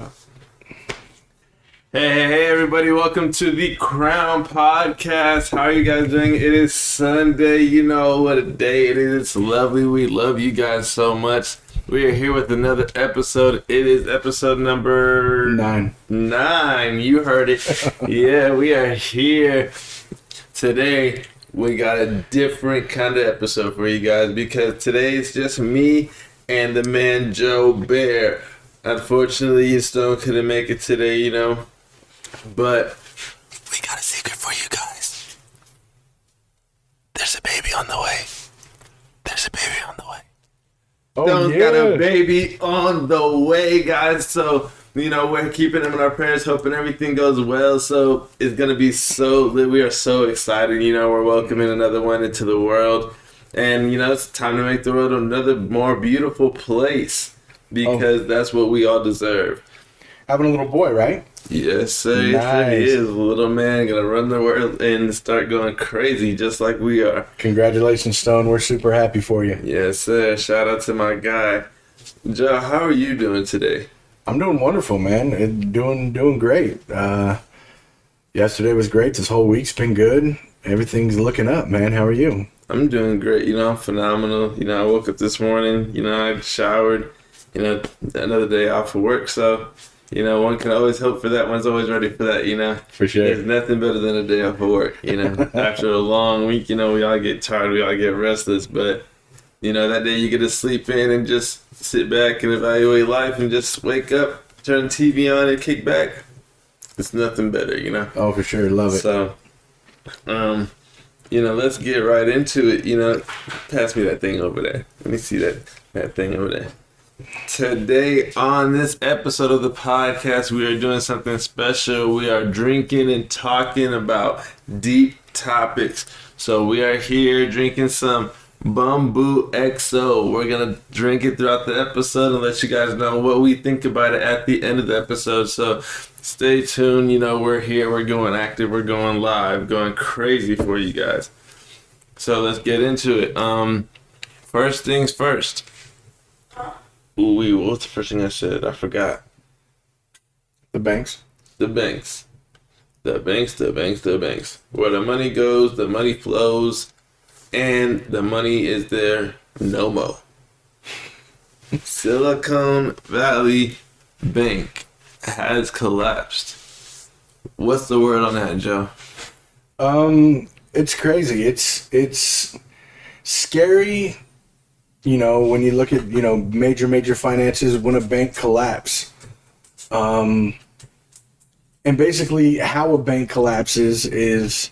Hey, hey, hey, everybody, welcome to the Crown Podcast. How are you guys doing? It is Sunday. You know what a day it is. It's lovely. We love you guys so much. We are here with another episode. It is episode number Nine. Nine. You heard it. yeah, we are here today. We got a different kind of episode for you guys because today it's just me and the man Joe Bear. Unfortunately, Stone couldn't make it today, you know. But we got a secret for you guys. There's a baby on the way. There's a baby on the way. Oh, Stone's got a baby on the way, guys. So you know we're keeping him in our prayers, hoping everything goes well. So it's gonna be so lit. We are so excited. You know we're welcoming another one into the world, and you know it's time to make the world another more beautiful place because that's what we all deserve. Having a little boy, right? Yes, sir. Nice. He is a little man gonna run the world and start going crazy just like we are. Congratulations, Stone. We're super happy for you. Yes, sir. Shout out to my guy. Joe, how are you doing today? I'm doing wonderful, man. Doing doing great. Uh, yesterday was great. This whole week's been good. Everything's looking up, man. How are you? I'm doing great. You know, I'm phenomenal. You know, I woke up this morning. You know, I showered. You know, another day off of work. So, you know, one can always hope for that. One's always ready for that. You know, For sure. there's nothing better than a day off of work. You know, after a long week, you know, we all get tired. We all get restless. But, you know, that day you get to sleep in and just sit back and evaluate life and just wake up, turn the TV on and kick back. It's nothing better. You know. Oh, for sure. Love it. So, um, you know, let's get right into it. You know, pass me that thing over there. Let me see that that thing over there. Today on this episode of the podcast, we are doing something special. We are drinking and talking about deep topics. So we are here drinking some Bumbu XO. We're gonna drink it throughout the episode and let you guys know what we think about it at the end of the episode. So stay tuned. You know, we're here, we're going active, we're going live, going crazy for you guys. So let's get into it. Um, first things first. Ooh, wee, what was the first thing I said? I forgot. The banks. The banks. The banks, the banks, the banks. Where the money goes, the money flows, and the money is there no mo. Silicon Valley Bank has collapsed. What's the word on that, Joe? Um, it's crazy. It's it's scary. You know, when you look at you know major major finances when a bank collapse. Um, and basically, how a bank collapses is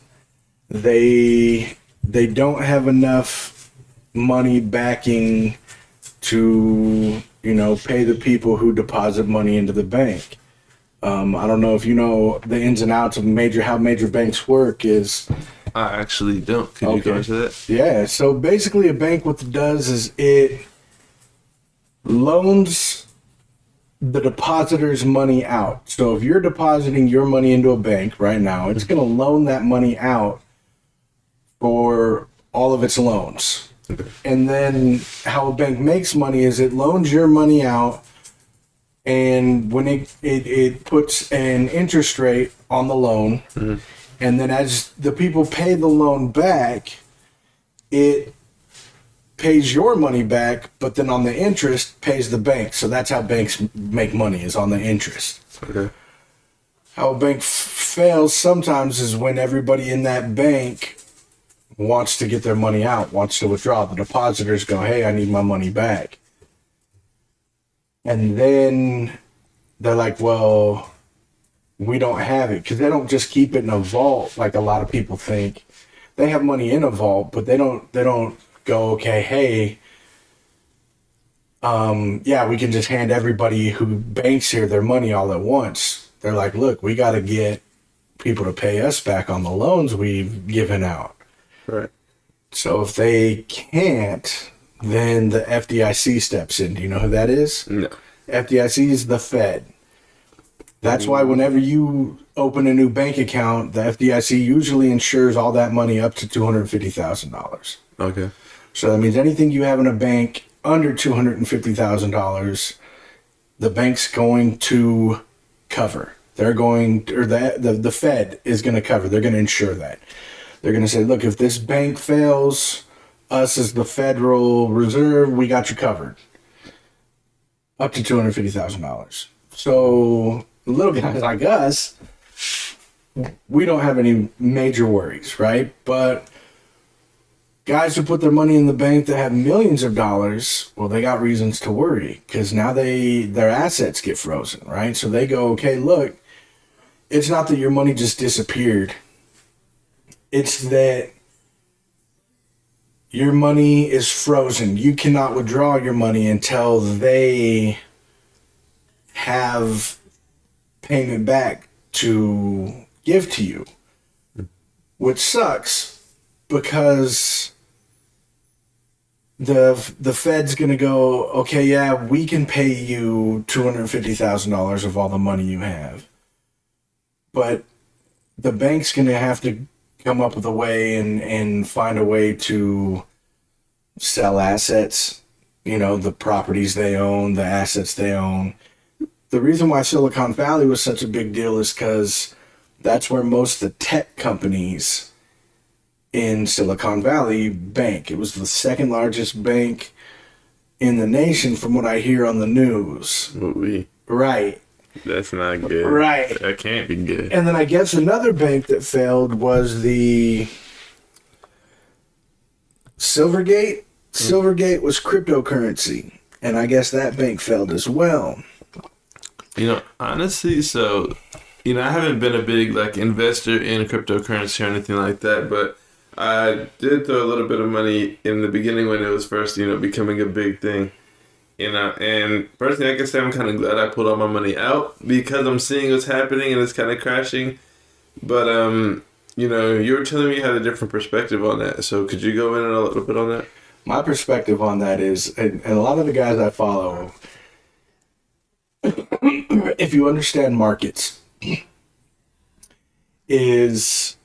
they they don't have enough money backing to you know pay the people who deposit money into the bank. Um, I don't know if you know the ins and outs of major how major banks work. Is I actually don't. Could you go into that? yeah, so basically, a bank what it does is it loans the depositors money out. So if you're depositing your money into a bank right now, it's going to loan that money out for all of its loans. And then how a bank makes money is it loans your money out and when it, it, it puts an interest rate on the loan mm-hmm. And then as the people pay the loan back it pays your money back but then on the interest pays the bank. So that's how banks make money is on the interest. Okay. how a bank f- fails sometimes is when everybody in that bank wants to get their money out wants to withdraw. The depositors go hey i need my money back. And then they're like well we don't have it because they don't just keep it in a vault like a lot of people think they have money in a vault but they don't they don't go okay hey um yeah we can just hand everybody who banks here their money all at once they're like look we got to get people to pay us back on the loans we've given out Right. so if they can't then the FDIC steps in do you know who that is No. FDIC is the Fed. That's why whenever you open a new bank account, the FDIC usually insures all that money up to two hundred fifty thousand dollars. Okay. So that means anything you have in a bank under two hundred and fifty thousand dollars, the bank's going to cover. They're going, or the the, the Fed is going to cover. They're going to ensure that. They're going to say, look, if this bank fails, us as the Federal Reserve, we got you covered. Up to two hundred fifty thousand dollars. So little guys like us, we don't have any major worries, right? But guys who put their money in the bank that have millions of dollars, well, they got reasons to worry because now they their assets get frozen, right? So they go, okay, look, it's not that your money just disappeared. It's that your money is frozen. You cannot withdraw your money until they have payment back to give to you. Which sucks because the the Fed's gonna go, okay, yeah, we can pay you two hundred fifty thousand dollars of all the money you have, but the bank's gonna have to come up with a way and and find a way to sell assets, you know, the properties they own, the assets they own. The reason why Silicon Valley was such a big deal is because that's where most of the tech companies in Silicon Valley bank. It was the second largest bank in the nation from what I hear on the news. We. Right. That's not good. Right. That can't be good. And then I guess another bank that failed was the Silvergate. Hmm. Silvergate was cryptocurrency. And I guess that bank failed as well. You know, honestly, so you know, I haven't been a big like investor in cryptocurrency or anything like that, but I did throw a little bit of money in the beginning when it was first, you know, becoming a big thing. You know, and personally, I can say I'm kind of glad I pulled all my money out because I'm seeing what's happening and it's kind of crashing. But um, you know, you were telling me you had a different perspective on that. So could you go in a little bit on that? My perspective on that is, and, and a lot of the guys I follow, if you understand markets, is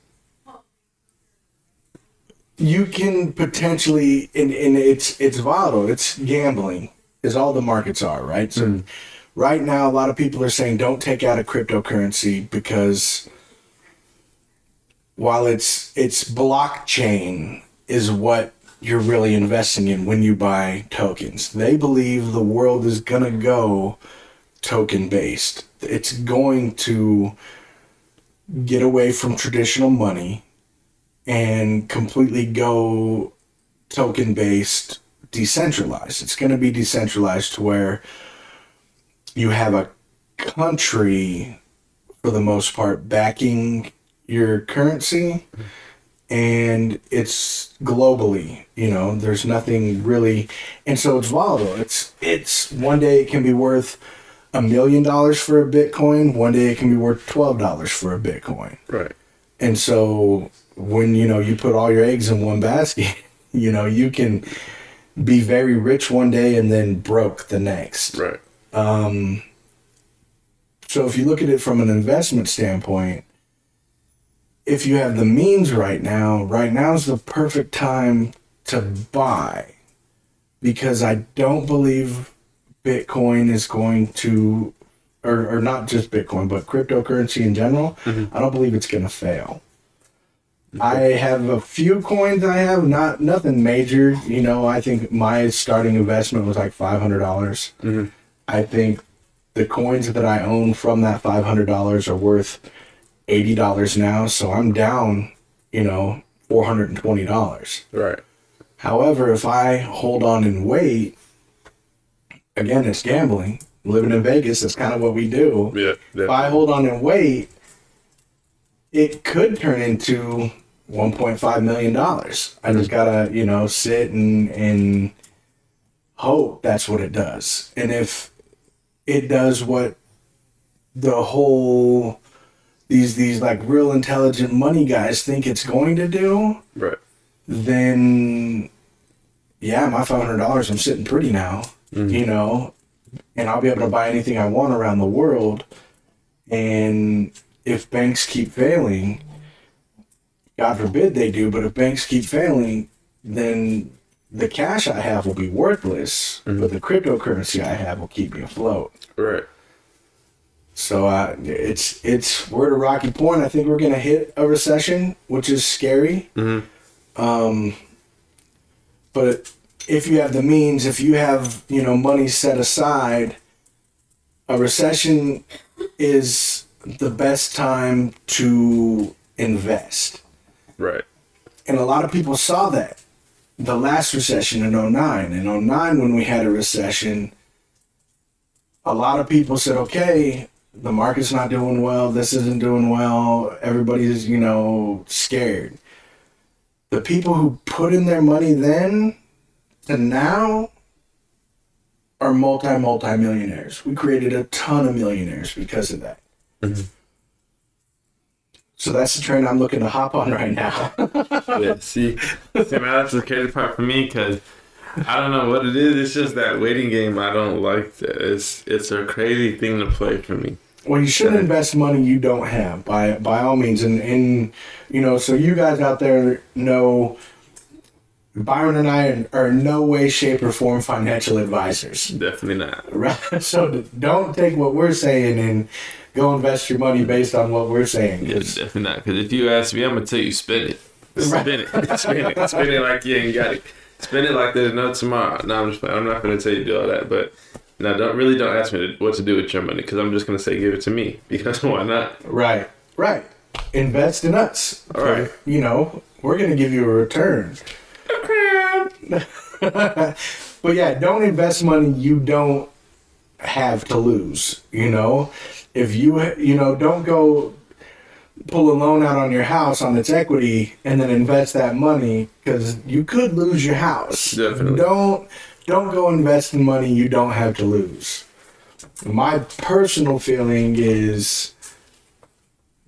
you can potentially and, and it's it's volatile it's gambling is all the markets are right? So mm-hmm. right now a lot of people are saying don't take out a cryptocurrency because while it's it's blockchain is what you're really investing in when you buy tokens. They believe the world is going to go token based it's going to get away from traditional money and completely go token based decentralized. It's going to be decentralized to where you have a country for the most part backing your currency and it's globally you know there's nothing really and so it's volatile it's it's one day it can be worth a million dollars for a bitcoin one day it can be worth twelve dollars for a bitcoin Right. and so when you know you put all your eggs in one basket, you know you can be very rich one day and then broke the next. Right. Um, so if you look at it from an investment standpoint, if you have the means right now, right now is the perfect time to buy because I don't believe Bitcoin is going to, or, or not just Bitcoin, but cryptocurrency in general. I don't believe it's going to fail. I have a few coins I have, not nothing major. You know, I think my starting investment was like five hundred dollars. Mhm. I think the coins that I own from that five hundred dollars are worth eighty dollars now, so I'm down, you know, four hundred and twenty dollars. Right. However, if I hold on and wait, again, it's gambling. Living in Vegas, that's kind of what we do Yeah. if I hold on and wait, it could turn into 1.5 million dollars. I just mm-hmm. gotta, you know, sit and and hope that's what it does. And if it does what the whole these these like real intelligent money guys think it's going to do, Right. then yeah, my five hundred dollars, I'm sitting pretty now, you know, and I'll be able to buy anything I want around the world. And if banks keep failing, God forbid they do, but if banks keep failing, then the cash I have will be worthless, but the cryptocurrency I have will keep me afloat. Right. So uh, it's it's we're at a rocky point. I think we're gonna hit a recession, which is scary. Mhm. Um, but if you have the means, if you have you know money set aside, a recession is the best time to invest. Right. And a lot of people saw that. The last recession in 09. In 09, when we had a recession, a lot of people said, okay, the market's not doing well, this isn't doing well, everybody's, you know, scared. The people who put in their money then to now are multi, multi millionaires. We created a ton of millionaires because of that. Mm-hmm. So that's the train I'm looking to hop on right now. yeah, see, see, man, that's the crazy part for me because I don't know what it is. It's just that waiting game. I don't like that. It's it's a crazy thing to play for me. Well, you shouldn't invest money you don't have by by all means, and and you know, so you guys out there know, Byron and I are in no way, shape, or form financial advisors, Definitely not. right? So don't take what we're saying and go invest your money based on what we're saying. Yeah, definitely not. Because if you ask me, I'm gonna tell you spend it. Spend it. Spend it. Spend it like you ain't got it. Spend it like there's no tomorrow. No, I'm just. playing. I'm not gonna tell you to do all that. But now, don't really don't ask me to, what to do with your money because I'm just gonna say give it to me because why not? Right, right. Invest in us. All right. You know, we're gonna give you a return. But yeah, don't invest money you don't have to lose. You know, if you you know don't go pull a loan out on your house on its equity and then invest that money because you could lose your house. Definitely. Don't don't go invest in money you don't have to lose. My personal feeling is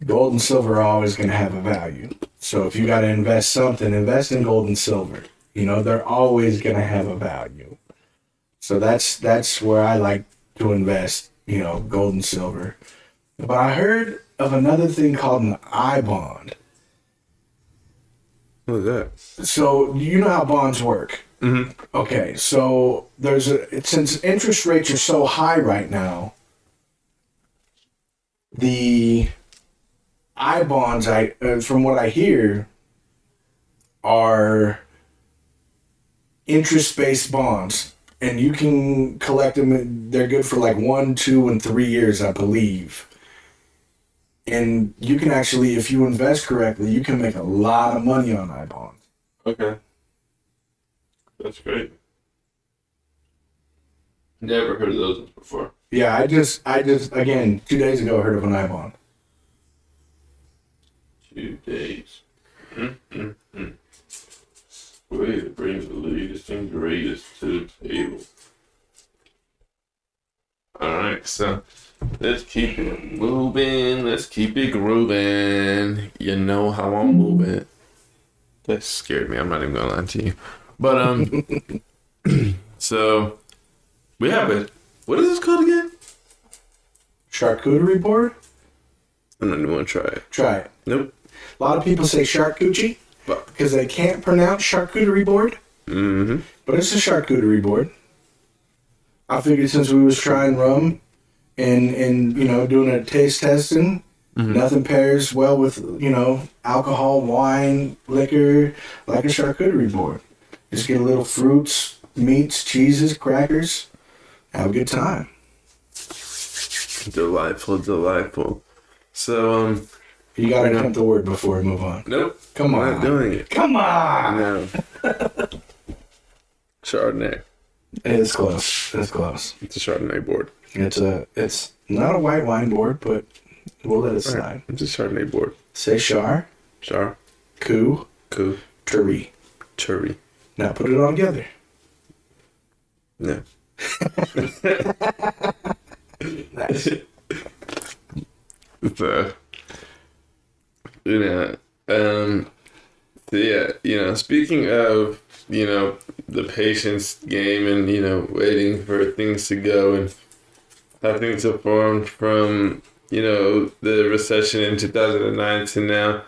gold and silver are always going to have a value. So if you got to invest something, invest in gold and silver. You know, they're always going to have a value. So that's that's where I like to invest, you know, gold and silver. But I heard of another thing called an I bond. What is that? So you know how bonds work. Mm-hmm. Okay, so there's a since interest rates are so high right now, the I bonds I uh, from what I hear are interest based bonds, and you can collect them. They're good for like one, two, and three years, I believe. And you can actually, if you invest correctly, you can make a lot of money on I bonds. Okay. That's great. Never heard of those ones before. Yeah, I just, I just, again, two days ago, I heard of an I bond. Two days. Mm-mm-mm. Way to bring the latest and greatest to the table. Alright, so let's keep it moving. Let's keep it grooving. You know how I'm moving. That scared me. I'm not even gonna lie to you. But um so we have it. What is this called again? Charcuterie board? I'm not even gonna try it. Try it. Nope. A lot of people say charcuterie But because they can't pronounce charcuterie board, mm-hmm. but it's a charcuterie board. I figured since we was trying rum and and you know doing a taste testing, nothing pairs well with you know alcohol, wine, liquor like a charcuterie board. Just get a little fruits, meats, cheeses, crackers, have a good time. Delightful, delightful. So um You gotta attempt the word before we move on. nope. Come on. I'm on. not doing it. Come on. No. Chardonnay. It's close. It's close. It's a Chardonnay board. It's a. It's not a white wine board, but we'll let it slide. It's a Chardonnay board. Say char, Char, coup, coup, turi. cherry. Now put it all together. Yeah. Nice. So, you know, um, yeah, you know, speaking of, you know, the patience game and, you know, waiting for things to go and how things have formed from, you know, the recession in 2009 to now,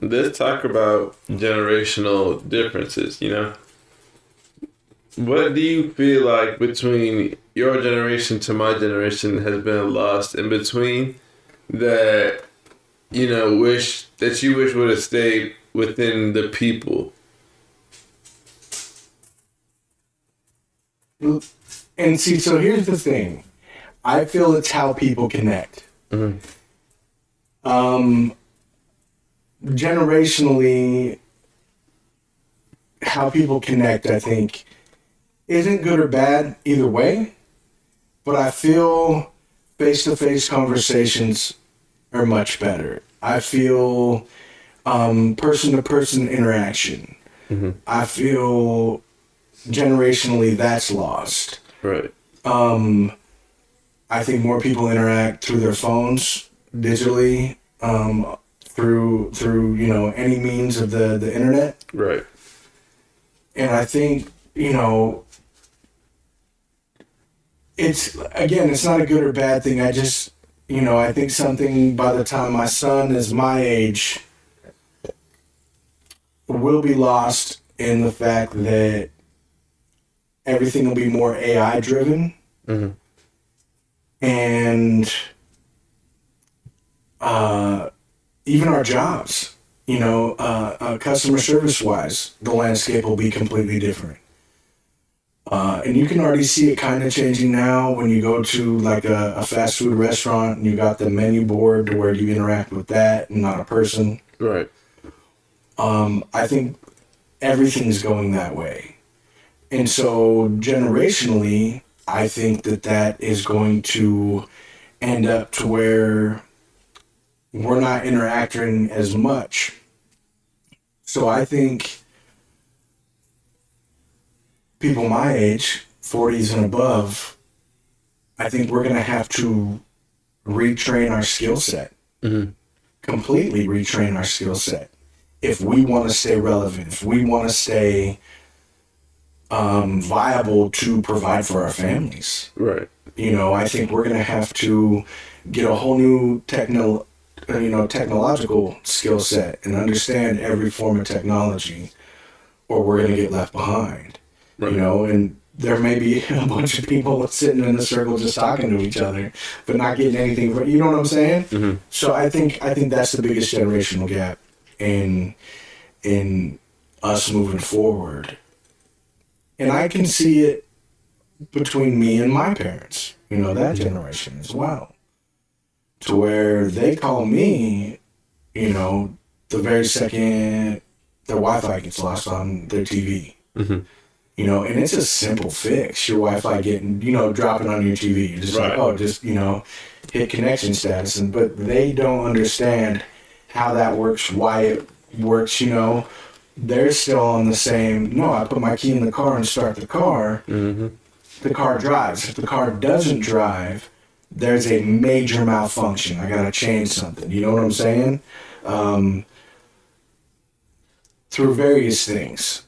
let's talk about generational differences, you know? what do you feel like between your generation to my generation has been lost in between that you know wish that you wish would have stayed within the people And see, so here's the thing. I feel it's how people connect. Um, generationally, how people connect, I think, isn't good or bad either way. But I feel face to face conversations are much better. I feel um, person to person interaction. I feel generationally that's lost. right Um, I think more people interact through their phones digitally, um, through through you know any means of the the internet, right and I think you know it's again it's not a good or bad thing. I just you know I think something by the time my son is my age will be lost in the fact that everything will be more AI driven Mhm. and uh, even our jobs, you know, uh, uh, customer service wise, the landscape will be completely different. Uh, and you can already see it kind of changing now when you go to like a, a fast food restaurant and you got the menu board to where you interact with that and not a person. right Um, I think everything's going that way. And so generationally, I think that that is going to end up to where we're not interacting as much. So I think people my age, 40s and above, I think we're going to have to retrain our skill set. Completely retrain our skill set if we want to stay relevant, if we want to stay um, viable to provide for our families. right You know, I think we're going to have to get a whole new techno, you know, technological skill set and understand every form of technology, or we're going to get left behind. Right. You know, and there may be a bunch of people sitting in a circle just talking to each other, but not getting anything. You know what I'm saying? Mm-hmm. So I think I think that's the biggest generational gap in in us moving forward. And I can see it between me and my parents, you know, that generation as well. To where they call me, you know, the very second their Wi Fi gets lost on their TV. Mm-hmm. You know, and it's a simple fix. Your Wi Fi getting, you know, dropping on your TV. You're just like, oh, just, you know, hit connection status. And but they don't understand how that works, why it works, you know. They're still on the same, no, I put my key in the car and start the car. The car drives. If the car doesn't drive, there's a major malfunction. I gotta change something. You know what I'm saying? Um, through various things.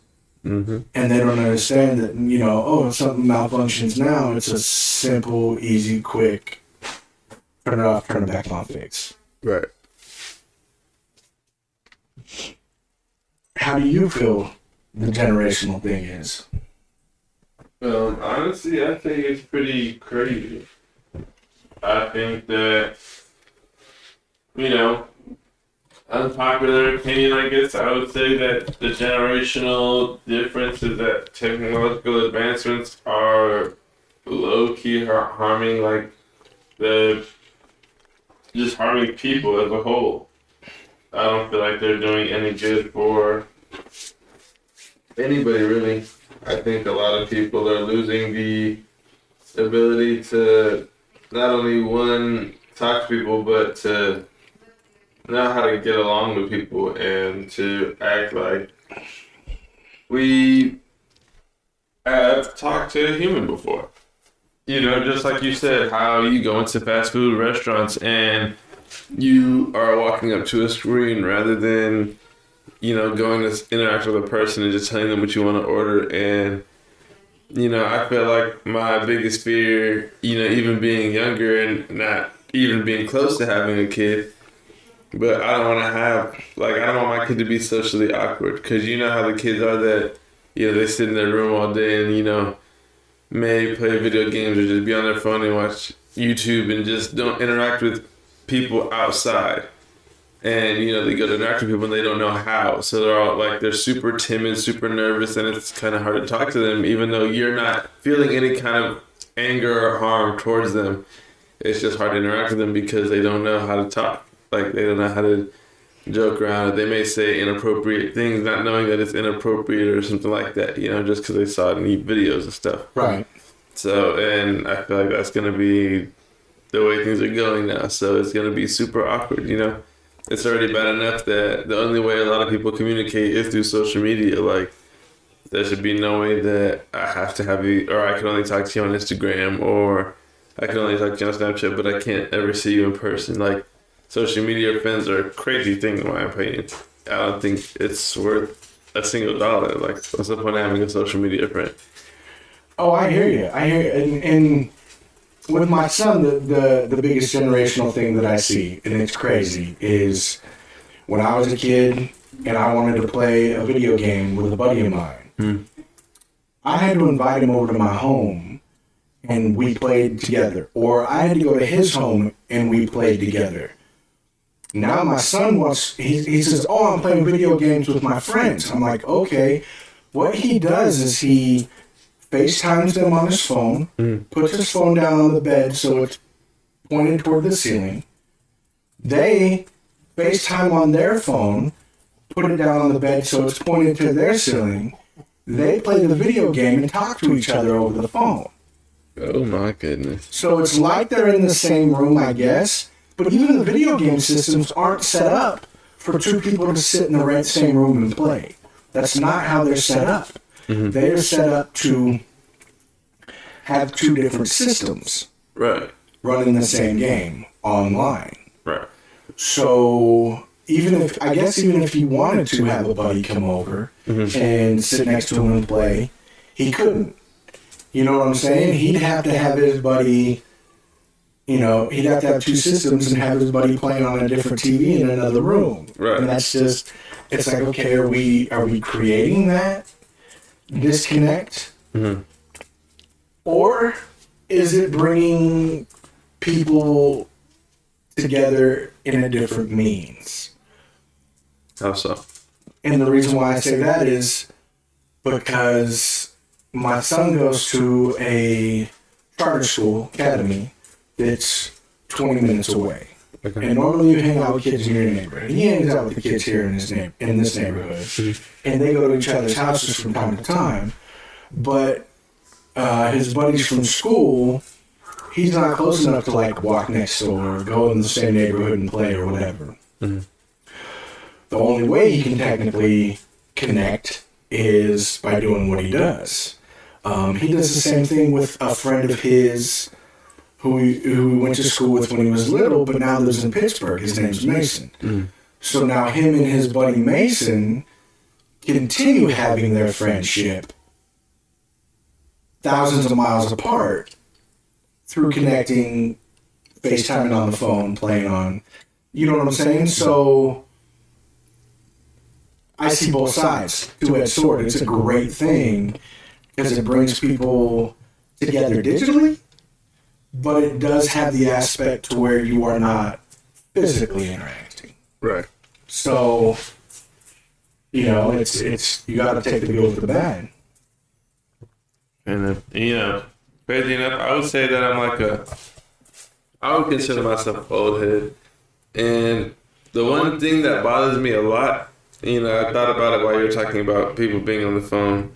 And they don't understand that, you know, oh, if something malfunctions now, it's a simple, easy, quick turn it off, turn it back on fix. right How do you feel the generational thing is? Um, honestly, I think it's pretty crazy. I think that, you know, unpopular opinion, I guess, I would say that the generational difference is that technological advancements are low key har- harming, like, the just harming people as a whole. I don't feel like they're doing any good for anybody, really. I think a lot of people are losing the ability to not only one talk to people, but to know how to get along with people and to act like we have talked to a human before. You know, just like you said, how you go into fast food restaurants and you are walking up to a screen rather than you know, going to interact with a person and just telling them what you want to order. And, you know, I feel like my biggest fear, you know, even being younger and not even being close to having a kid, but I don't want to have, like, I don't want my kid to be socially awkward because you know how the kids are that you know, they sit in their room all day and, you know, may play video games or just be on their phone and watch YouTube and just don't interact with people outside. And, you know, they go to interact with people and they don't know how. So they're all like, they're super timid, super nervous, and it's kind of hard to talk to them, even though you're not feeling any kind of anger or harm towards them. It's just hard to interact with them because they don't know how to talk. Like, they don't know how to joke around. They may say inappropriate things, not knowing that it's inappropriate or something like that, you know, just because they saw it in videos and stuff. Right. So, and I feel like that's going to be the way things are going now. So it's going to be super awkward, you know? It's already bad enough that the only way a lot of people communicate is through social media. Like, there should be no way that I have to have you, or I can only talk to you on Instagram, or I can only talk to you on Snapchat, but I can't ever see you in person. Like, social media friends are a crazy thing, in my opinion. I don't think it's worth a single dollar. Like, what's the point of having a social media friend? Oh, I hear you. I hear you. And, and with my son, the, the, the biggest generational thing that I see, and it's crazy, is when I was a kid and I wanted to play a video game with a buddy of mine, hmm. I had to invite him over to my home and we played together. Or I had to go to his home and we played together. Now my son wants, he, he says, Oh, I'm playing video games with my friends. I'm like, Okay. What he does is he FaceTimes them on his phone, hmm. puts his phone down on the bed so it's pointed toward the ceiling. They FaceTime on their phone, put it down on the bed so it's pointed to their ceiling. They play the video game and talk to each other over the phone. Oh my goodness. So it's like they're in the same room, I guess. But even the video game systems aren't set up for two people to sit in the right same room and play. That's not how they're set up. Mm-hmm. They're set up to have two different systems Right. running the same game online. Right. So even if I guess even if he wanted to have a buddy come over mm-hmm. and sit next to him and play, he couldn't. You know what I'm saying? He'd have to have his buddy. You know, he'd have to have two systems and have his buddy playing on a different TV in another room. Right. And that's just. It's like, okay, are we are we creating that disconnect, Mhm. or is it bringing people together in a different means? How so? And the reason why I say that is because my son goes to a charter school academy that's 20 minutes away. Okay. And normally you hang out with kids in your neighborhood. He hangs out with the kids here in his name in this neighborhood, and they go to each other's houses from time to time. But uh, his buddies from school, he's not close enough to like walk next door or go in the same neighborhood and play or whatever. Mhm. The only way he can technically connect is by doing what he does. Um, he does the same thing with a friend of his who we who he went to school with when he was little, but now lives in Pittsburgh. His name's Mason. Mm-hmm. So now him and his buddy Mason continue having their friendship thousands of miles apart through connecting, FaceTiming on the phone, playing on. You know what I'm saying? So I see both sides. Two-edged sword. It's a great thing because it brings people together digitally, but it does have the aspect to where you are not physically interacting. Right. So, you know, it's it's you got to take the good with the bad. And uh, you know, crazy enough, I would say that I'm like a, I would consider myself old head. And the one thing that bothers me a lot, you know, I thought about it while you were talking about people being on the phone.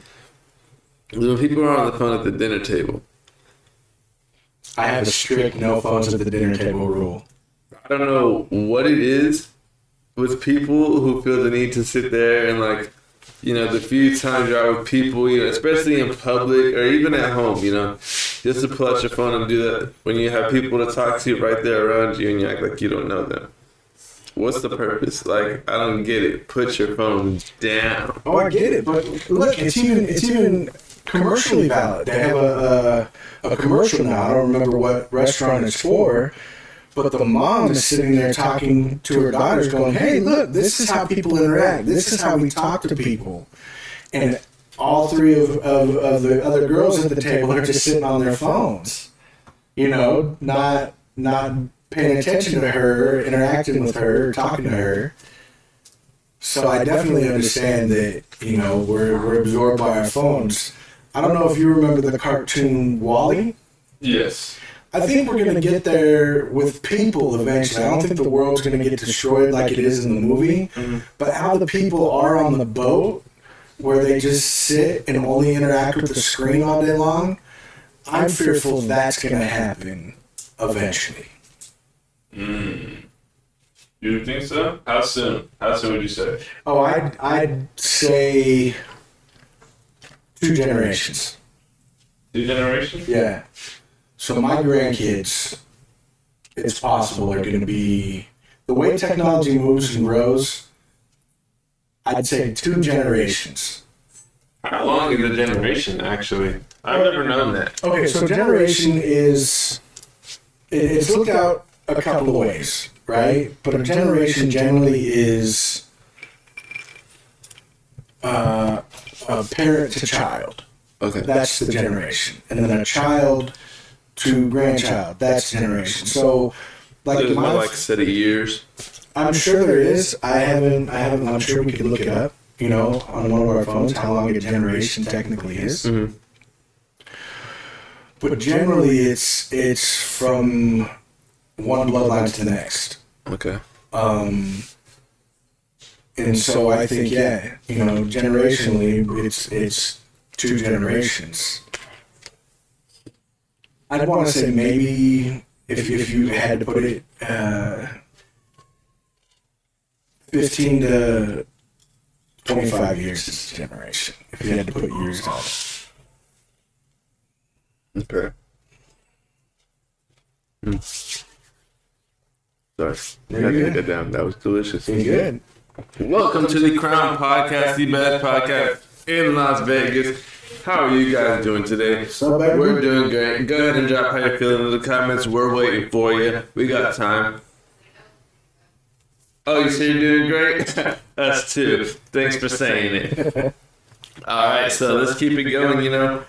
When people are on the phone at the dinner table, I have a strict no phones at the dinner table rule. I don't know what it is with people who feel the need to sit there and like, you know, the few times you're out with people, you know, especially in public or even at home, you know, just to pull out your phone and do that when you have people to talk to right there around you and you act like you don't know them. What's the purpose? Like, I don't get it. Put your phone down. Oh, I get it, but look, it's even it's even commercially valid. They have a a, a commercial now. I don't remember what restaurant it's for, but the mom is sitting there talking to her daughters, going, "Hey, look, this is how people interact. This is how we talk to people." And all three of, of, of the other girls at the table are just sitting on their phones. You know, not not paying attention to her, interacting with her, talking to her. So I definitely understand that, you know, we're, we're absorbed by our phones. I don't know if you remember the cartoon WALL-E. Yes. I think we're going to get there with people eventually. I don't think the world's going to get destroyed like it is in the movie. But how the people are on the boat, where they just sit and only interact with the screen all day long, I'm fearful that's going to happen eventually. Mm. You think so? How soon? How soon would you say? Oh, I'd, I'd say two generations. Two generations? Yeah. So my grandkids, it's possible they're going to be the way technology moves and grows. I'd say two generations. How long is a generation actually? I've never known that. Okay, so generation is it's looked out a couple of ways, right? But a generation generally is uh, a parent to child. Okay. That's the generation, and then a child to grandchild. That's generation. So, like There's in no my, like set of years. I'm sure there is. I haven't. I haven't. I'm sure we could look it up. You know, on one of our phones, how long a generation technically is. Mhm. But generally, it's it's from one bloodline to the next. Okay. Um, and so I think, yeah, you know, generationally, it's it's two generations. I'd want to say maybe if if you had to put it, uh, fifteen to twenty-five years is generation. If you had to put years on it. Okay. Hmm. Sorry. There I you took go. it down. That was delicious. Pretty good. Welcome to the Crown Podcast, the best podcast in Las Vegas. How are you guys doing today? So. We're doing great. Go ahead and drop how you're feeling in the comments. We're waiting for you. We got time. Oh, you say you're doing great? Us too. Thanks for saying it. All right, so let's keep it going. You know,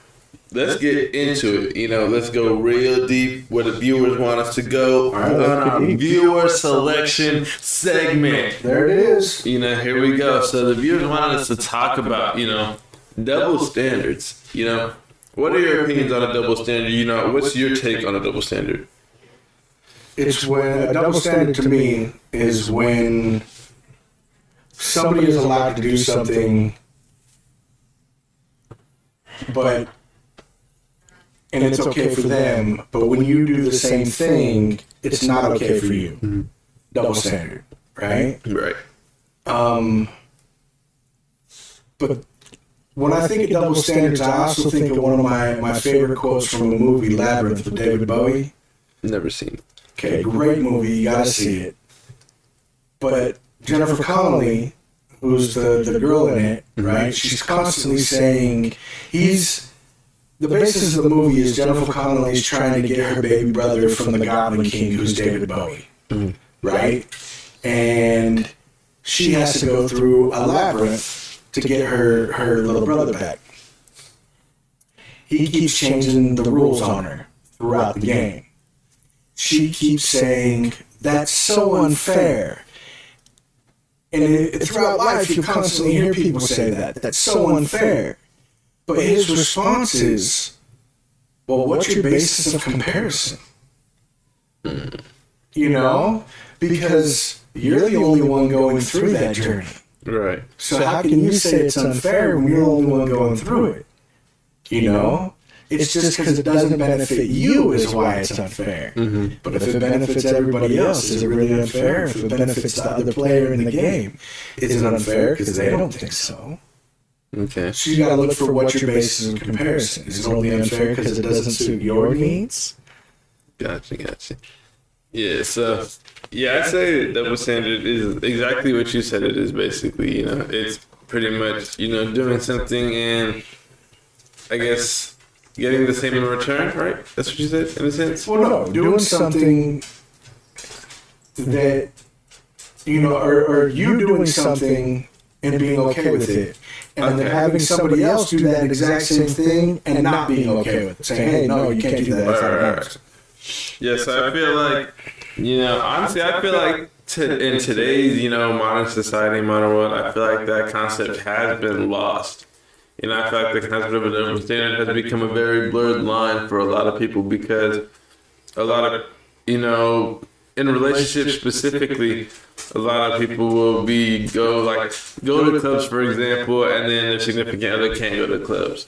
let's get into it. You know, let's go real deep where the viewers want us to go on let's our deep. viewer selection segment. There it is. You know, here we go. So the viewers wanted us to talk about, you know, double standards. You know, what are your opinions on a double standard? You know, what's your take on a double standard? It's when a double standard to me is when somebody is allowed to do something, but and it's okay for them, but when you do the same thing, it's not okay for you. Double standard, right? Right. Um, but when I think of double standards, I also think of one of my, my favorite quotes from a movie, Labyrinth, with David Bowie. Never seen. Okay, great movie. You gotta see it. But Jennifer Connelly, who's the, the girl in it, right? She's constantly saying he's the basis of the movie is Jennifer Connelly's trying to get her baby brother from the Goblin King, who's David Bowie, right? And she has to go through a labyrinth to get her her little brother back. He keeps changing the rules on her throughout the game she keeps saying that's so unfair. And it, throughout life, you constantly hear people say that. That's so unfair. But his response is, well, what's your basis of comparison? You know? Because you're the only one going through that journey. Right. So how can you say it's unfair when you're the only one going through it? You know? It's just because it doesn't benefit you is why it's unfair. Mm-hmm. But if it benefits everybody else, is it really unfair? If it benefits the other player in the game, is it unfair because they don't think so? Okay. So you got to look for what your basis of comparison is. Is it only unfair because it doesn't suit your needs? Gotcha. Gotcha. Yeah. So, yeah, I'd say double standard is exactly what you said. It is basically, you know, it's pretty much, you know, doing something and I guess getting the same in return, right? That's what you said, in a sense. Well, no, doing something that you know, or, or you doing something and being okay with it. And then having somebody else do that exact same thing and not being okay with it. Saying, hey, no, you can't do that. That's not Right, right, honest. Yeah, so I feel like, you know, honestly, I feel like to, in today's, you know, modern society, modern world, I feel like that concept has been lost. You know, I feel like the concept of a double standard has become a very blurred line for a lot of people because a lot of, you know, in relationships specifically, a lot of people will be go like go to clubs for example, and then their significant other can't go to clubs.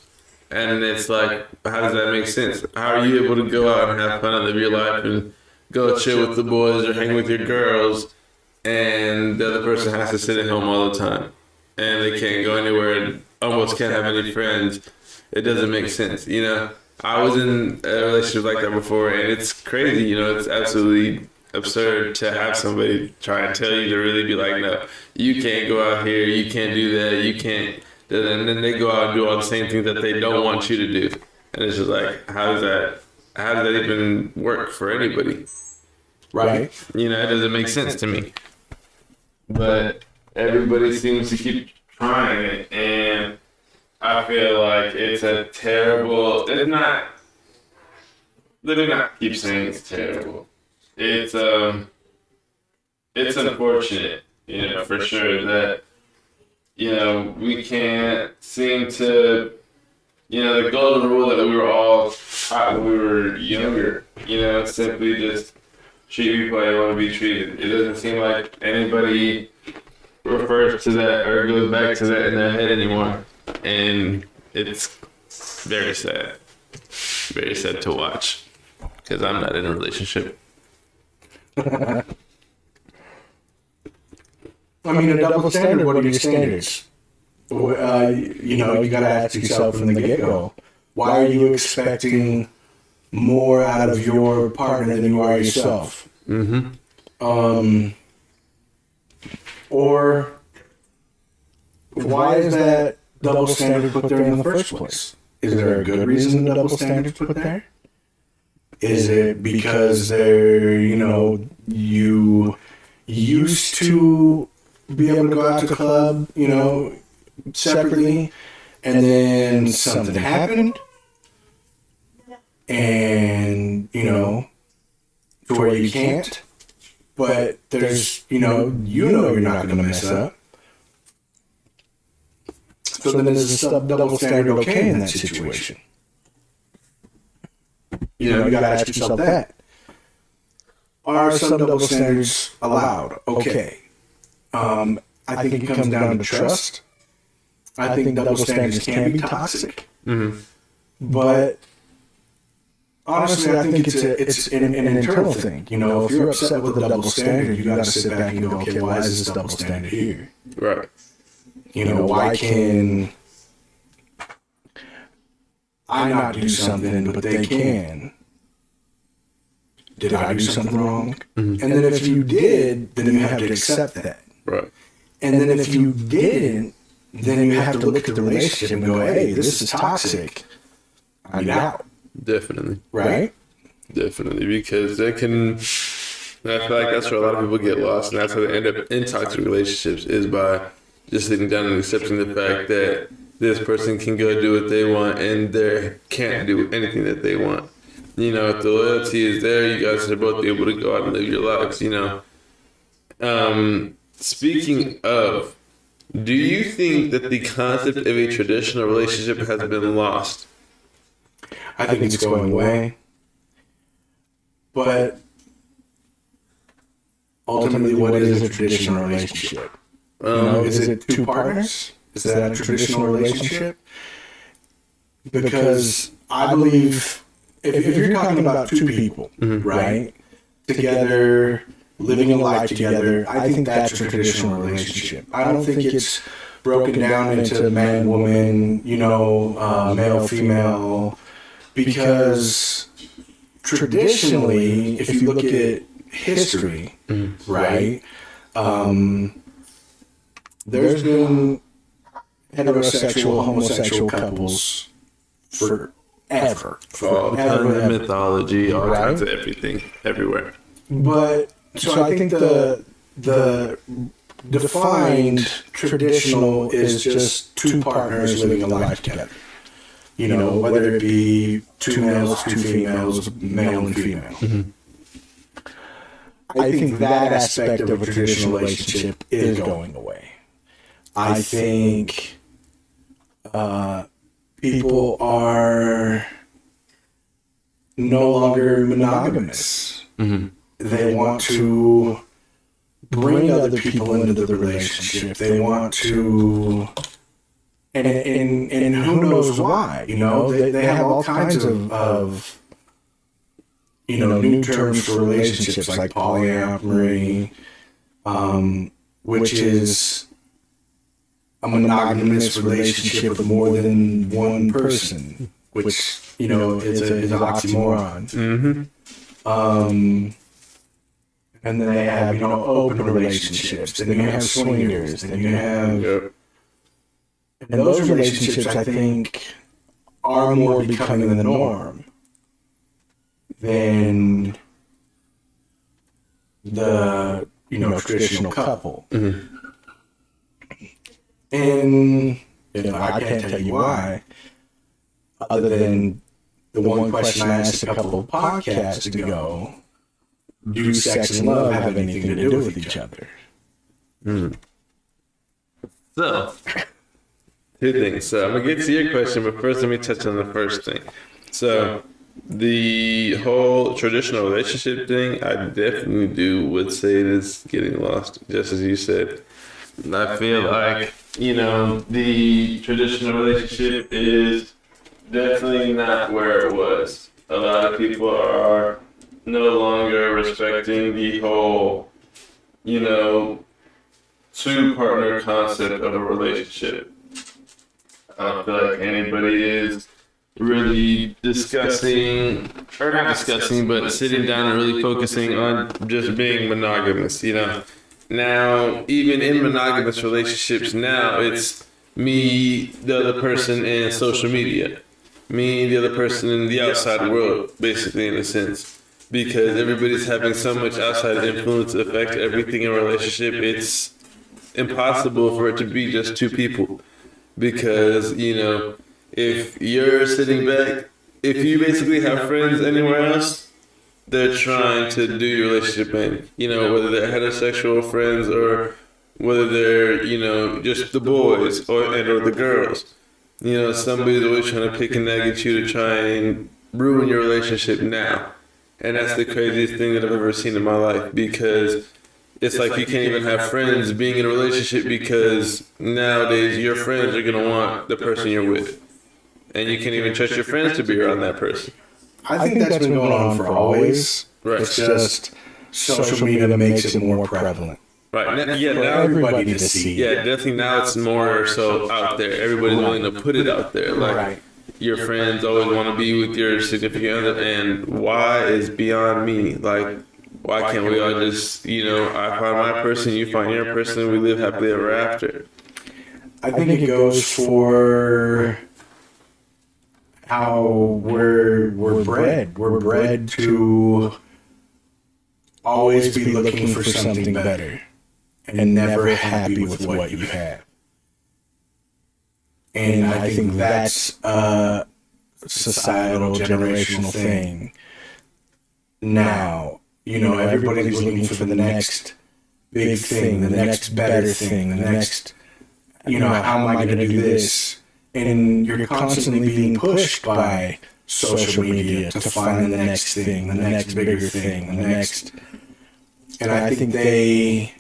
And it's like, how does that make sense? How are you able to go out and have fun and live your life and go chill with the boys or hang with your girls, and the other person has to sit at home all the time, and they can't go anywhere and almost can't have any friends? It doesn't make sense, you know. I was in a relationship like that before, and it's crazy, you know. It's absolutely absurd to have somebody try and tell you to really be like, no, you can't go out here, you can't do that, you can't. And then they go out and do all the same things that they don't want you to do, and it's just like, how does that, how does that even work for anybody? Right? You know, it doesn't make sense to me. But everybody seems to keep trying it, and I feel like it's a terrible. It's not. Let me not keep saying it's terrible. It's um. It's unfortunate, you know, for sure that you know we can't seem to. You know, the golden rule that we were all taught when we were younger. You know, simply just treat people how you want to be treated. It doesn't seem like anybody refers to that or goes back to that in their head anymore. And it's very sad. Very sad to watch. Because I'm not in a relationship. I mean, a double standard, what are your standards? Uh, you know, you got to ask yourself from the get go why are you expecting more out of your partner than you are yourself? Mm-hmm. Um, or why is that double standard put there in the first place? Is there a good reason the double standard's put there? Is it because they're, you know, you used to be able to go out to club, you know, separately, and then something happened, and, you know, to where you can't? but there's you know you know you're not going to mess up. So then is the sub double standard okay in that situation? You know you got to ask yourself that. Are some double standards allowed? Okay. Um, I think it comes down to trust. I think double standards can be toxic, Mm-hmm. but honestly, I think it's a, it's an, an internal thing. You know, if you're upset with the double standard, you got to sit back and go, okay, why is this double standard here? Right. You know, why can I not do something, but they can? Did I do something wrong? Mm-hmm. And then if you did, then you have to accept that. Right. And then if you didn't, then you have to look at the relationship and go, hey, this is toxic. I'm out. Definitely. Right? Definitely. Because they can. I feel like that's where a lot of people get lost, and that's how they end up in toxic relationships is by just sitting down and accepting the fact that this person can go do what they want and they can't do anything that they want. You know, if the loyalty is there, you guys are both able to go out and live your lives. You know. Um, speaking of, do you think that the concept of a traditional relationship has been lost? I think it's going away. But ultimately, what is a traditional relationship? You know, Um, is it two partners? Is that a traditional relationship? Because I believe if, if you're talking about two people, right, together, living a life together, I think that's a traditional relationship. I don't think it's broken down into man, woman, you know, uh, male, female, because traditionally, if you look at history, right, um, there's been heterosexual, homosexual couples forever. all kinds of Forever. mythology, all Right. kinds of everything, everywhere. But so I think the the defined traditional is just two partners living a life together. You know, whether it be two males, two females, male and female. Mm-hmm. I think that aspect of a traditional relationship is going away. I think uh, people are no longer monogamous. They want to bring other people into the relationship. They want to, and and and who knows why? You know, they, they have all kinds of, of you know new terms for relationships like polyamory, um, which is a monogamous relationship with more than one person, which you know is a, is an oxymoron. Mm-hmm. Um, and then they have, you know, open relationships, and then you have swingers, and you have, Yep. and those relationships, I think, are more becoming the norm than the, you know, traditional couple. And, you know, I can't tell you why, other than the one question I asked a couple of podcasts ago do sex and love have anything to do with each other? Hmm. So, two things. So, I'm gonna get to your question, but first, let me touch on the first thing. So, the whole traditional relationship thing, I definitely do would say it is getting lost, just as you said. I feel like you know the traditional relationship is definitely not where it was. A lot of people are no longer respecting the whole, you know, two partner concept of a relationship. I don't feel like anybody is really discussing, or not discussing, but sitting down and really focusing on just being monogamous, you know. Now, even in monogamous relationships, now it's me, the other person, and social media. Me, the other person in the outside world, basically, in a sense. Because everybody's having so much outside influence affect everything in a relationship, it's impossible for it to be just two people. Because, you know, if you're sitting back, if you basically have friends anywhere else, they're trying to do your relationship in. You know, whether they're heterosexual friends or whether they're, you know, just the boys or and or the girls. You know, somebody's always trying to pick a nag at you to try and ruin your relationship now. And that's the craziest thing that I've ever seen in my life because it's like you can't even have friends being in a relationship because nowadays your friends are going to want the person you're with. And you can't even trust your friends to be around that person. I think that's been going on for always. Right. It's just social media makes it more prevalent. Right. Now, yeah, For now everybody to see. Yeah, definitely now it's more so out there. Everybody's willing to put it out there. Like Right. your friends always want to be with your significant other, and why is beyond me. Like, why can't we all just, you know, I find my person, you find your person, we live happily ever after. I think it goes for how we're we're bred. We're bred to always be looking for something better and never happy with what you have. And I think that's a societal generational thing. Now, you know, everybody's looking for the next big thing, the next better thing, the next you know, how am I going to do this? And you're constantly being pushed by social media to find the next thing, the next bigger thing, the next. And I think they,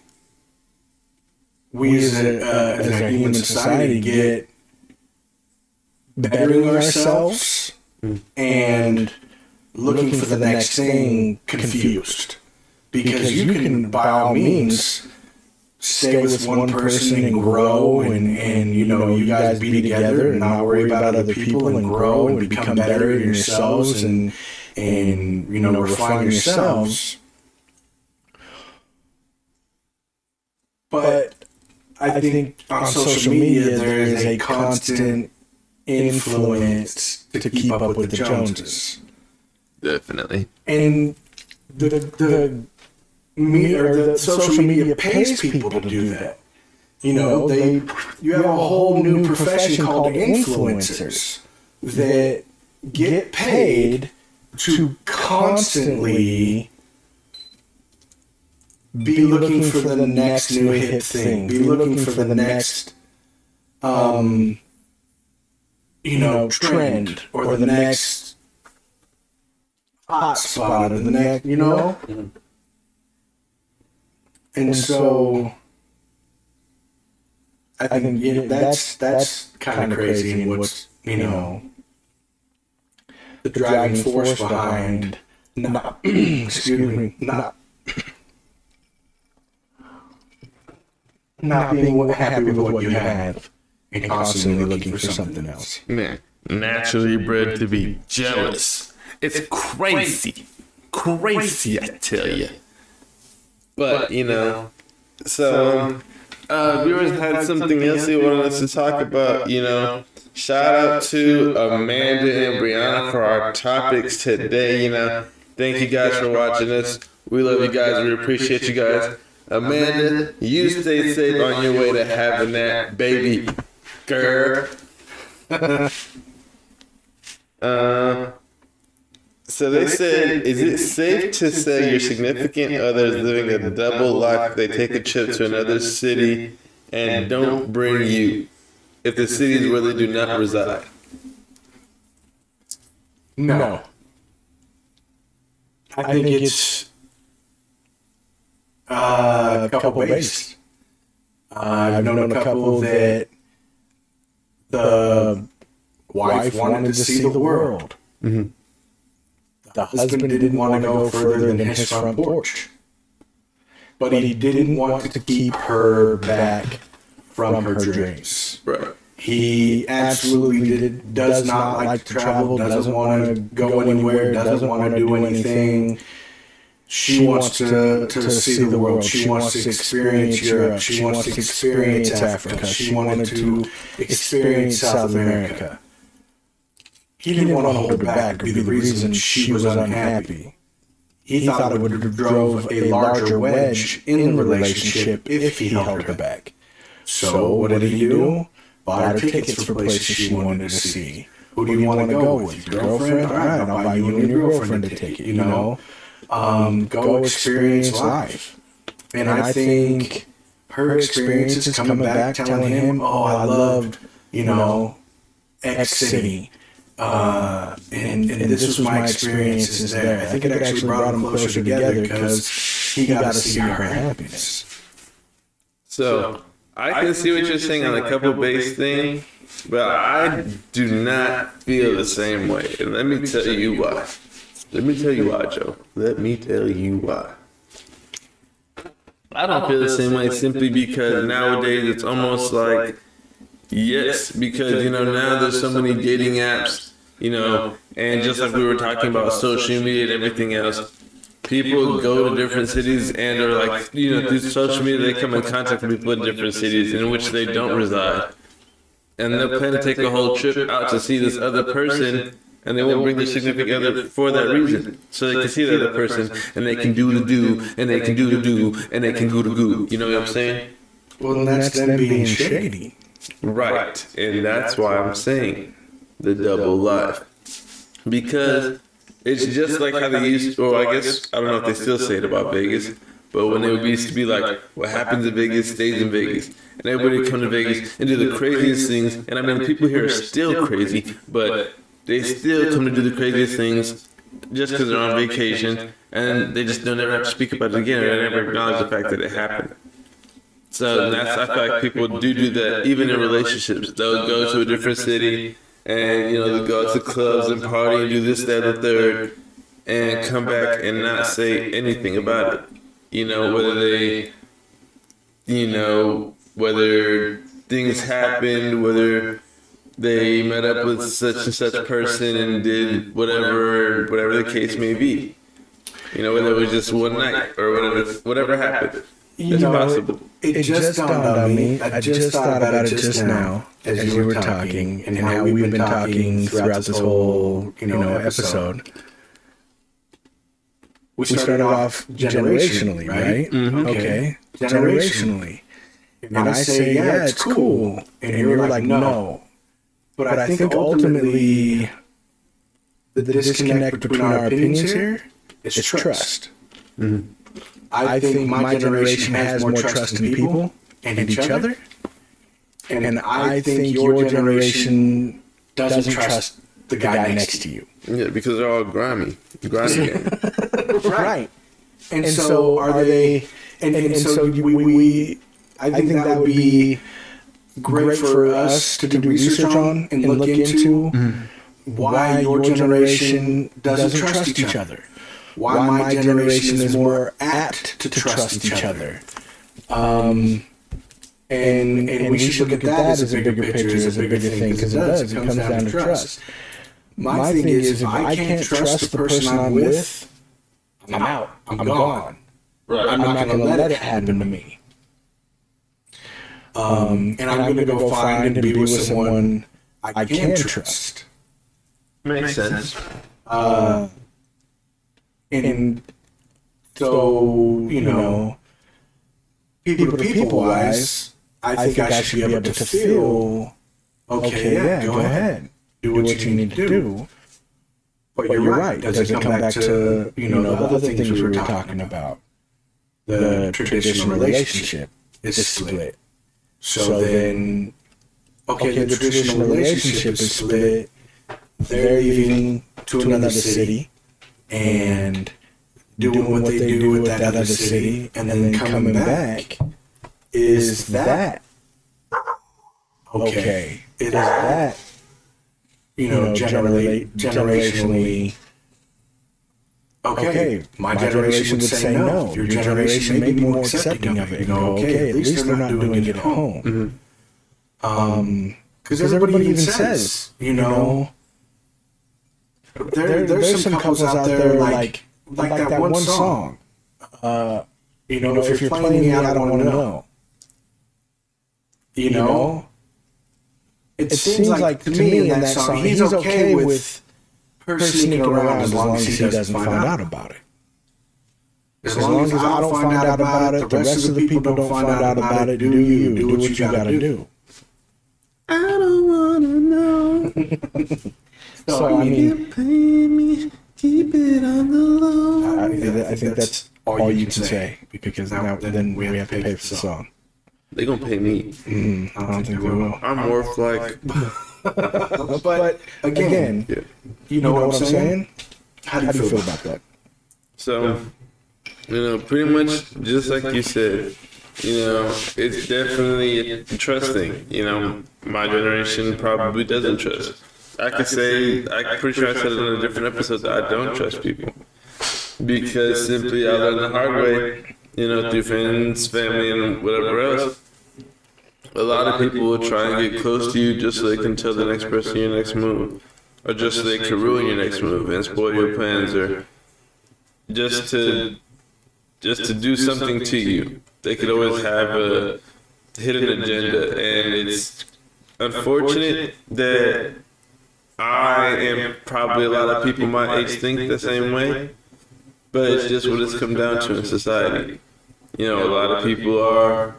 we as a, uh, as a human society, get bettering ourselves and looking for the next thing confused. Because you can, by all means, stay with one person and grow and, and you know you guys be together and not worry about other people and grow and become better in yourselves and and you know refine yourselves. but I think on social media there is a constant influence to keep up with the Joneses. Definitely. and the the me or the social media pays people to do that. You know, they you have a whole new profession called influencers that get paid to constantly be looking for the next new hit thing, be looking for the next um you know, trend or the next hot spot or the next, you know? And so I think you know, that's that's kind of crazy and what's you know the driving force behind not excuse me not not being happy with what you have and constantly looking for something else. Man, naturally bred to be jealous. It's crazy. Crazy, I tell you. But, you know, so, um, uh, viewers had something else they wanted us to talk about, you know. Shout out to Amanda and Brianna for our topics today, you know. Thank you guys for watching us. We love you guys. We appreciate you guys. Amanda, you stay safe on your way to having that baby girl. uh, so they said, is it safe to say your significant other is living a double life? They take a trip to another city and don't bring you if the cities where they do not reside. No. I think it's uh, a couple based. Uh, I've known a couple that the wife wanted to see the world. Mm-hmm. The husband didn't want to go further than his front porch. But he didn't want to keep her back from her dreams. Right. He absolutely did, does not like to travel, doesn't want to go anywhere, doesn't want to do anything. She wants to, to see the world. She wants to experience Europe. She wants to experience Africa. She wanted to experience South America. He didn't want to hold her back be the reason she was unhappy. He thought it would have drove a larger wedge in the relationship if he held her back. So what did he do? Bought her tickets for places she wanted to see. Who do you want to go with? Your girlfriend? All right, I'll buy you and your girlfriend a ticket. You know, um, go experience life. And I think her experiences coming back, telling him, "Oh, I loved, you know, X city." Uh, and, and this was my experiences there. I think it actually brought them closer together because he got to see her happiness. So I can see what you're saying on the couple base thing, but I do not feel the same way. And let me tell you why. Let me tell you why, Joe. Let me tell you why. I don't feel the same way simply because nowadays it's almost like, yes, because, you know, now there's so many dating apps, you know, and just like we were talking about social media and everything else, people go to different cities and are like, you know, through social media, they come in contact with people in different cities in which they don't reside. And they'll plan to take a whole trip out to see this other person, and they won't bring their significant other for that reason. So they can see the other person, and they can do the do, and they can do the do, and they can go to goo. You know what I'm saying? Well, that's them being shady. Right. And that's why I'm saying the double life. Because it's just like how they used, or I guess, I don't know if they still say it about Vegas, but when it would used to be like, what happens in Vegas stays in Vegas. And everybody would come to Vegas and do the craziest things. And I mean, people here are still crazy, but they still come to do the craziest things just because they're on vacation. And they just don't ever have to speak about it again or never acknowledge the fact that it happened. So that's, I feel like people do do that even in relationships. They'll go to a different city and you know they'll go to clubs and party and do this, that, and the third, and come back and not say anything about it. You know whether they, you know whether things happened, whether they met up with such and such person and did whatever, whatever the case may be. You know whether it was just one night or whatever, whatever happened. You It's know, possible. It, it just dawned on me. I just thought about it just now as you were talking, and how we've been talking throughout this whole, you know, episode. we started, off generationally, right? Mhm. Okay, generationally. And, I say, yeah, it's cool. And, you're, like, no. But, I, think, ultimately, the, disconnect between our opinions here is trust. I, think my generation has more trust in people and each other. And, I think your generation doesn't trust the guy next to you. Yeah, because they're all grimy. Grimy gang. right. And, so, are they? And, and, so we, we, I think, that would be great for us to do research on and look into why your generation doesn't trust each other. Why my generation is more apt to trust each other. Um, and, and we should look at that as a bigger picture, as a bigger thing, because it does. It comes down to trust. My thing is, if I can't trust the person I'm with, I'm out. I'm gone. right. I'm not going to let it happen to me. Um, and I'm going to go find and be with someone I can trust. Makes sense. Uh, and so, you know, people to people wise, I think I should be able to feel, okay, yeah, go ahead, do what you need to do. But you're right. Does it come back to, you know, the other things we were talking about? The traditional relationship is split. So then, okay, the traditional relationship is split. They're leaving to another city and doing what they do with that other city, and then coming back. Is that okay? It is that you know generally generationally? Okay, my generation would say no. Your generation may be more accepting of it and go, okay, at least they're not doing it at home. Um, because everybody even says, you know, there, there's some couples out there like like, that, one song. Uh, you know, if, you're playing me, I don't want to know. You know, it, seems like to me in that song, he's okay with her sneaking around as long as he doesn't find out about it. As long as I don't find out about it, the rest of the people don't find out about it. Do you? Do what you gotta do. I don't wanna know. So I mean, pay me, keep it on the low. I, I think that's all you can say because now then we have to pay for the song. They gonna pay me. Mm, I don't think they will. I'm worth like. But again, Yeah. you know what I'm saying? How do you feel about that? So, you know, pretty much just like you said, you know, it's definitely trusting. You know, my generation probably doesn't trust. I could say, I'm pretty sure I said it in a different episode that I don't trust people. Because simply I learned the hard way, you know, through friends, family, and whatever else. A lot of people will try and get close to you just so they can tell the next person your next move. Or just so they can ruin your next move and spoil your plans or just to just to do something to you. They could always have a hidden agenda, and it's unfortunate that I am probably a lot of people my age think the same way, but it's just what it's come down to in society. You know, a lot of people are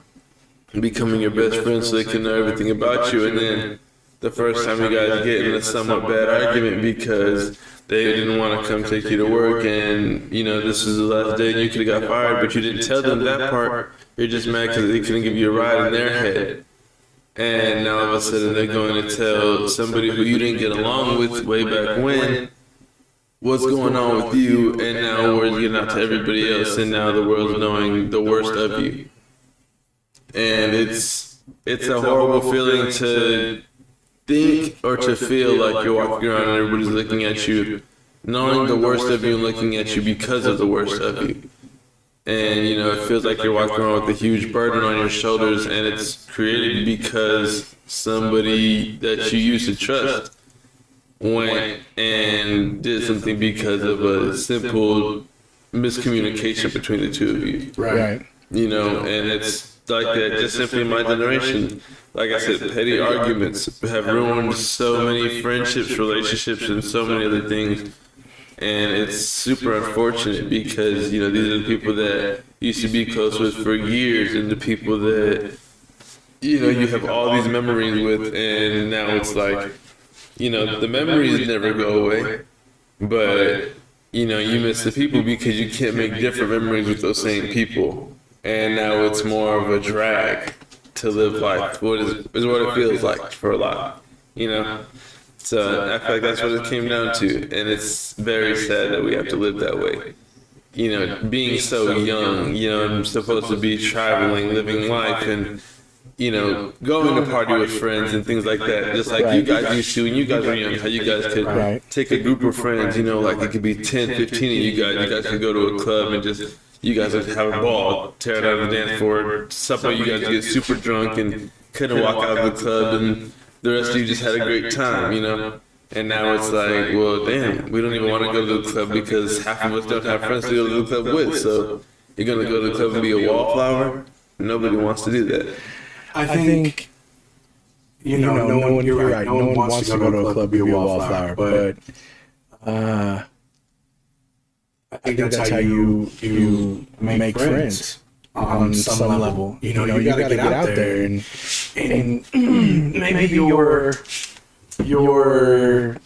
becoming your best friend so they can know everything about you, and then the first time you guys get in a somewhat bad argument because they didn't want to come take you to work and you know this is the last day and you could have got fired but you didn't tell them that part. you're just mad because they couldn't give you a ride in their head and now all of a sudden they're going to tell somebody who you didn't get along with way back when what's going on with you. and now word's getting out to everybody else and now the world's knowing the worst of you. and it's it's a horrible feeling to think or to feel like you're walking around and everybody's looking at you, knowing the worst of you and looking at you because of the worst of you. And you know, it feels like you're walking around with a huge burden on your shoulders, and it's created because somebody that you used to trust went and did something because of a simple miscommunication between the two of you Right. you know, and it's like that. Just simply my generation, like I said, petty arguments have ruined so many friendships, relationships, and so many other things. And it's super unfortunate because you know these are the people that you used to be close with for years, and the people that you know you have all these memories with, and now it's like you know the memories never go away, but you know you miss the people because you can't make different memories with those same people, and now it's more of a drag to live life. What is is what it feels like for a lot, you know. So I feel like that's what it came down to, and it's very sad that we have to live that way. You know, being so young, you know, I'm supposed to be traveling, living life, and you know, going to party with friends and things like that, just like you guys used to. When you guys were young, how you guys could take a group of friends, you know, like it could be 10, 15 of you guys, you guys could go to a club and just, you guys would have a ball, tear it out of the dance floor, supper, you guys get super drunk and couldn't walk out of the club and the rest of you just had a great time, you know? And now it's like, well, damn, we don't even want to go to the club because half of us don't have friends to go to the club with. So you're going to go to the club and be a wallflower? Nobody wants to do that. I think, you know, no, one, you're right. No one wants to go to a club be a wallflower, but uh, I think that's how you you make friends on some level. You know, you got to get out there and and maybe your your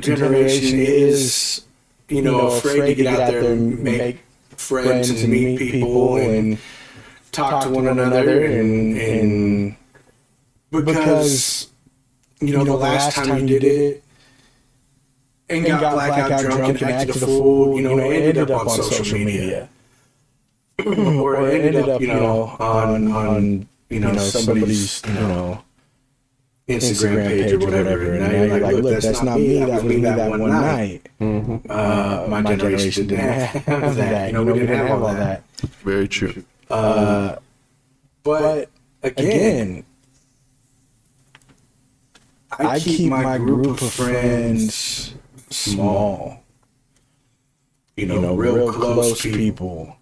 generation is you know afraid to get out there and make friends and meet people and talk to one another and and because you know the last time you did it and got blackout drunk and acted a fool, you know, it ended up on social media. Or it ended up, you know, on on you know somebody's you know Instagram page or whatever. And now you're like, look, that's not me. That was me that one night. Uh, my generation didn't have that. You know, we didn't have all that. Very true. Uh, but again, I keep my group of friends small. You know, real close people.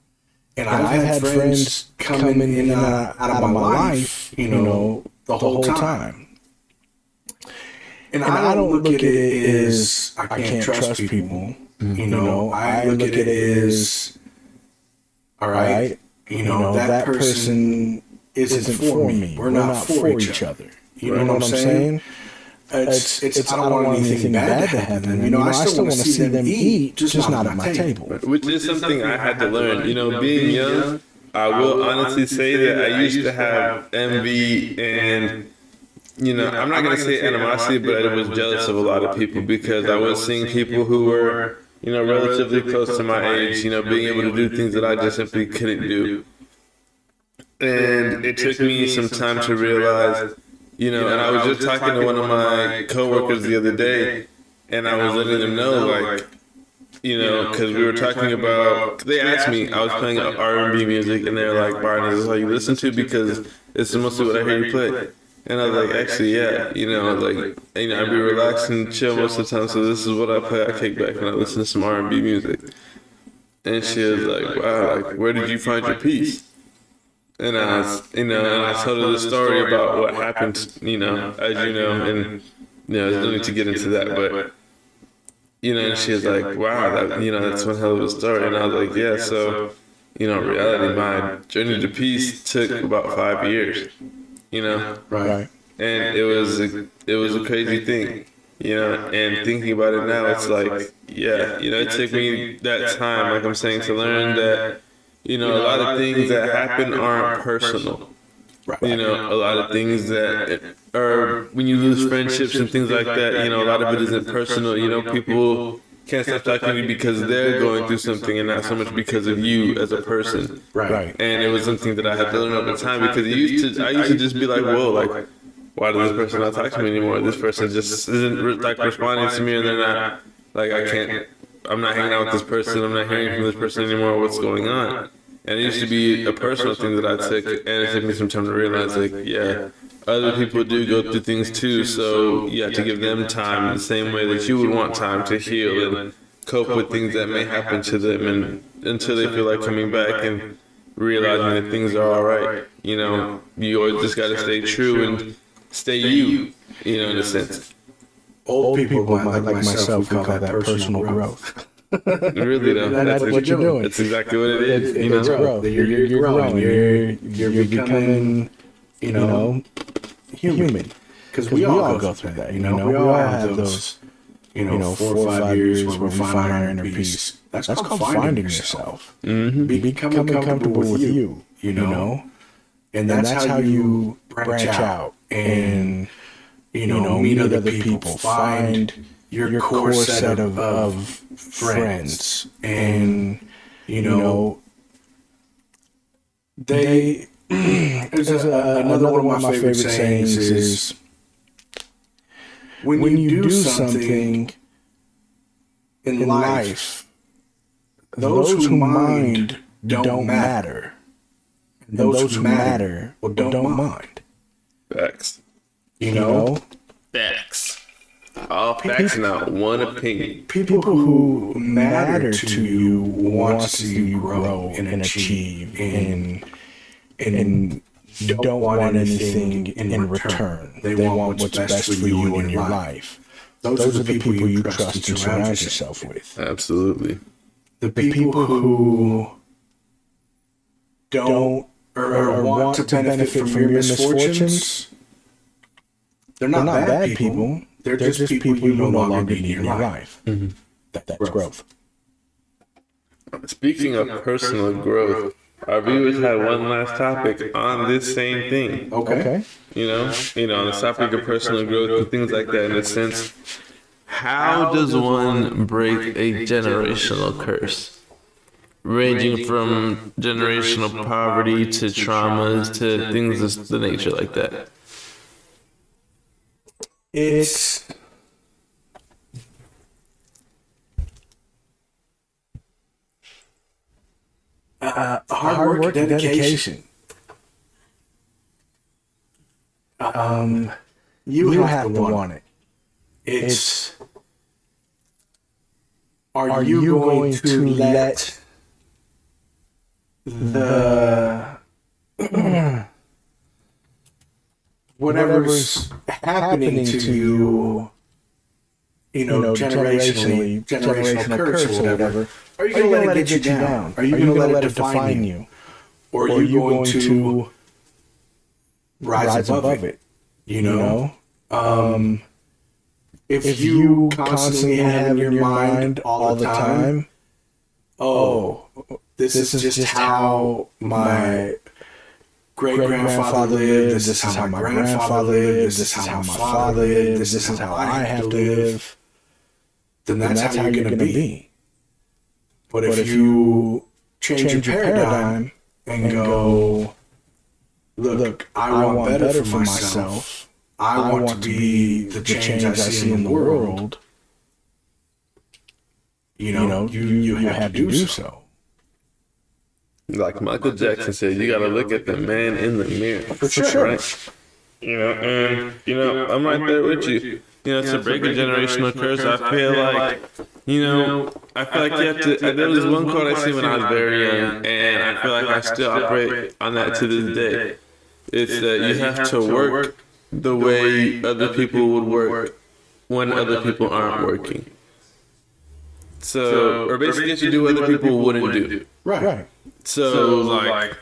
And I've had friends coming in and uh, uh, out out of my life, you know, the whole time. And I don't look at it as I can't trust people. You know, I look at it as, all right, you know, that person isn't for me. We're not for each other. You know what I'm saying? It's, it's, I don't want anything bad to happen. You know, I still want to see them eat, just not at my table. Which is something I had to learn. You know, being young, I will honestly say that I used to have envy and, you know, I'm not going to say animosity, but I was jealous of a lot of people because I was seeing people who were, you know, relatively close to my age, you know, being able to do things that I just simply couldn't do. And it took me some time to realize, you know, and I was just talking to one of my coworkers the other day, and I was letting them know, like, you know, because we were talking about. They asked me, I was playing R and B music, and they're like, "Byron, is this all you listen to?" Because it's mostly what I hear you play. And I was like, actually, yeah, you know, like, you know, I'd be relaxed and chill most of the time. So this is what I play. I kick back and I listen to some R and B music. And she was like, wow, like, where did you find your peace? And I, was, you know, and I told her the story about what happened, you know, as you know, and you know, there's no need to get into that, but you know, and she was like, wow, that, you know, that's one hell of a story. And I was like, yeah, so, you know, reality, my journey to peace took about five years, you know, Right. and it was a, it was a crazy thing, you know. And thinking about it now, it's like, yeah, you know, it took me that time, like I'm saying, to learn that, you know, a lot of things that happen aren't personal. Right. You know, a lot of things that are when you lose friendships and things like that. You know, a lot of it isn't personal. You know, people can't stop talking to you because they're going through something, and not so much because of you as a person. Right. And it was something that I had to learn over time because it used to, I used to just be like, whoa, like, why does this person not talk to me anymore? This person just isn't like responding to me, and they're not like I can't. I'm not hanging out with this person. I'm not hearing from this person anymore. What's going on? And it used to be a personal thing that I took, and it took me some time to realize, like, yeah, other people do go through things too. So you have to give them time the same way that you would want time to heal and cope with things that may happen to them, and until they feel like coming back and realizing that things are all right. You know, you always just got to stay true and stay you. You know, in a sense. Old people, like, like myself, we call that personal growth. really though, That's that's, what you're doing. That's exactly what it is. It's, you it's know, growth. You're, you're, you're growing. You're, you're becoming, you know, human. Because we, all go through that. You know, we all have those, you know, four or five years where we find our inner peace. That's, called finding yourself. Mm-hmm. Be- Becoming comfortable with you, you know? And that's, how you branch out and, you know, meet other people. Find your core set of, of friends. And, you know, they there's a, another one of my favorite sayings is when, you, do something in life, those who mind don't matter. And those who matter well, don't mind. facts. You know, Facts. All facts, not one opinion. people who matter to you want to see you grow and achieve and and don't want anything in return. They want what's best for you in your life. Those are the people you trust and surround yourself with. Absolutely. The people who don't or, or want to benefit from your misfortunes, they're not, bad people. They're, just people you no longer need in your life. Mm-hmm. That, that's growth. Speaking of personal growth, our viewers had one last topic on this same thing. Okay. You know, you know, on the topic of personal growth and things like that. In a sense, how does one break a generational curse, ranging from generational poverty to traumas to things of the nature like that? It's uh, hard, work, and dedication. Um, you, have, to want, it. It's, are, you going, to let the whatever's happening to you, you know, generationally, generational curse or whatever, are you going to let it get you down? Are you going to let it define you? Or are you going to rise above it? You know? Um, if you constantly have in your mind all the time, oh, this is just how my great grandfather lived. This is how my grandfather lived. This is how my father lived. This is how I have to live. Then that's, how you're going to be. But if you change your paradigm and go, look, I want better for myself. I want to be the change I see in the world. You know, you, you have to do so. Like Michael Jackson said, you gotta look at the man in the mirror. For sure. Right? You know, and you know, I'm right there with you. You know, to break a generational curse, I feel like, you know, I feel like you have to. There was one quote I see when I was very young, and I feel like I still operate on that to this day. It's that you have to work the way other people would work when other people aren't working. So, or basically, you do what other people wouldn't do. Right. right. So, like,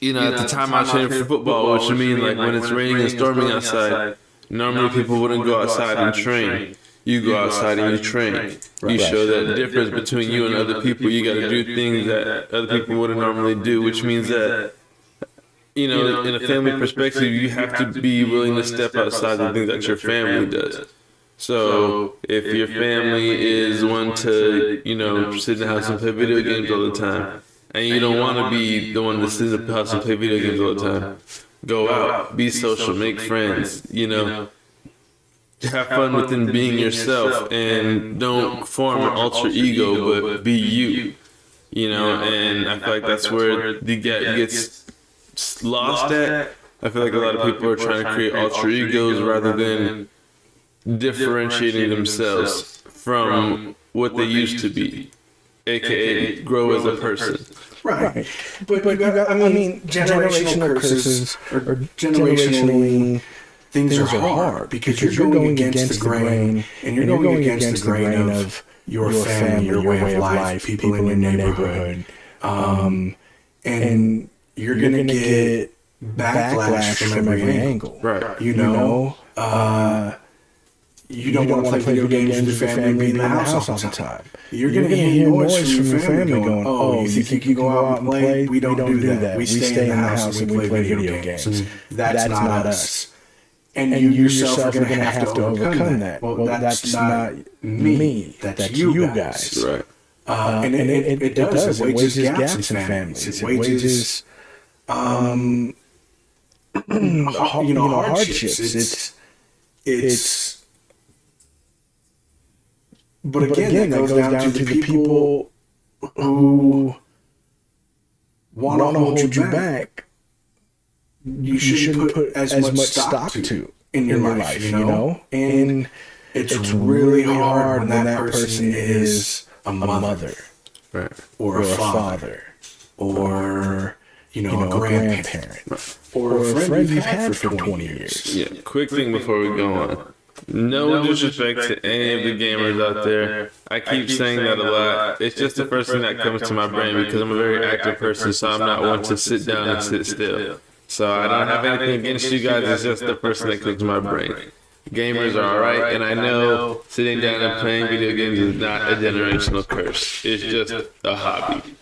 you know, at the time I trained for football, which would mean like when it's raining and storming outside, normally people wouldn't go outside and train. You go outside and you train. You show that difference between you and other people. You got to do things that other people wouldn't normally do, which means that you know, in a family perspective, you have to be willing to step outside the things that your family does. So if your family is one to, you know, sit in the house and play video games all the time, and you don't want to be the one to sit in the house and play video games all the time, go out, be social, make friends, you know, have fun within being yourself, and don't form an alter ego, but be you, you know. And I feel like that's where the gap gets lost at. I feel like a lot of people are trying to create alter egos rather than differentiating themselves from what they used to be, aka grow as a person. Right. But, but, I mean, generational curses or generationally things are hard because you're going against the grain and you're going against the grain of your, family, your, way, of life, people, in your neighborhood, um, and you're, gonna, get backlash, from every angle. Right. You know, uh, you don't, want to play video games with your family, be in the house all the time. You're, gonna, hear noise from your family going, "Oh, you think you can go out and play? We don't, do that. We stay in the house and we play video games. And that's not us." And you yourself are gonna have to overcome that. Well, that's not me. That's you guys. Right. Uh, and, it, it, it, does. It wages gaps in families. It wages, um, you know, hardships. It's, it's, but again, that goes, down, to the people who want to hold you back. You shouldn't put as much stock to in your life, you know? And it's really hard when that person is a mother Right. or a father or you know, a grandparent or a friend you've had for 20 years. Yeah. Quick thing before we go on. No disrespect to any of the gamers out there. I keep saying that a lot. It's just the first thing that comes to my brain because I'm a very active person, so I'm not one to sit down and sit still. So I don't have anything against you guys. It's just the first thing that comes to my brain. Gamers are alright, and I know sitting down and playing video games is not a generational curse. It's just a hobby.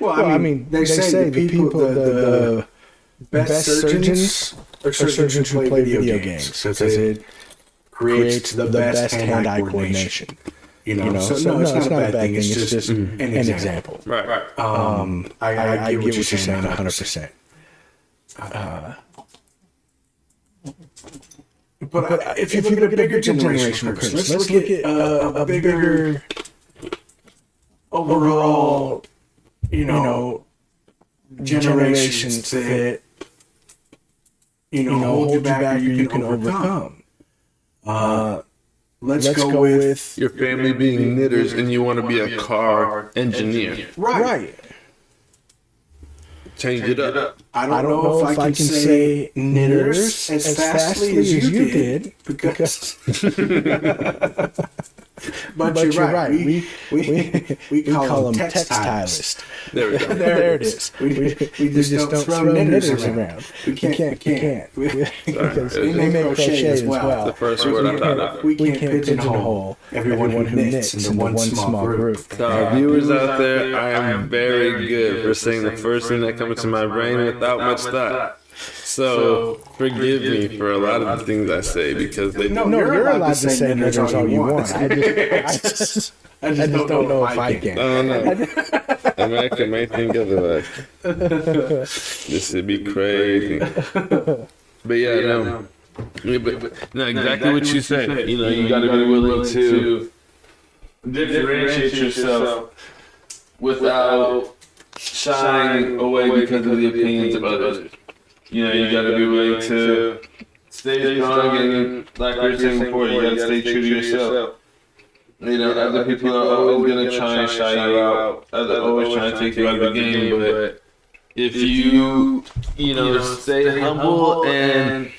Well, I mean, they, say, the people, the, the, best, surgeons are surgeons who play video games because it creates the best hand-eye coordination. You know, so, no, it's, not, a bad thing. It's just an example. Right. Right. Um, I, I, I get what you're saying 100%. Uh, but, but if you look at a bigger generational curse, let's, let's look at uh, a, a bigger overall, you know, generations that you know, hold you back or you can overcome. Uh, let's, let's go, go with Your family being knitters and you want to be a car engineer. right. right. Change it up. I don't, I don't know, know, if, I can, say knitters as, as fastly as you did, because. but, but, you're, you're right. right. We, we, we, we, call, we call them textilist. There, we go. there, there it is. We, we, just, we just don't, don't throw knitters, knitters around. around. We can't. We can't. We can't. because we make crochet as well. The first word I thought of. We can't pigeonhole everyone who knits into one small group. So our viewers out there, I am very good for saying the first thing that comes to my brain without much thought. So, forgive me for a lot of the things I say because they no, no, you're allowed to say knitters all you want. I just, I just, I just don't know if I can. I don't know. America may think otherwise. This would be crazy. But yeah, no. Yeah, but, no, exactly what you said. You know, you got to be willing to differentiate yourself without shying away because of the opinions of others. You know, you got to be willing to stay strong and, like we were saying before, you got to stay true to yourself. You know, other people are always going to try and shy you out. Other always trying to take you out of the game, but if you, you know, stay humble and,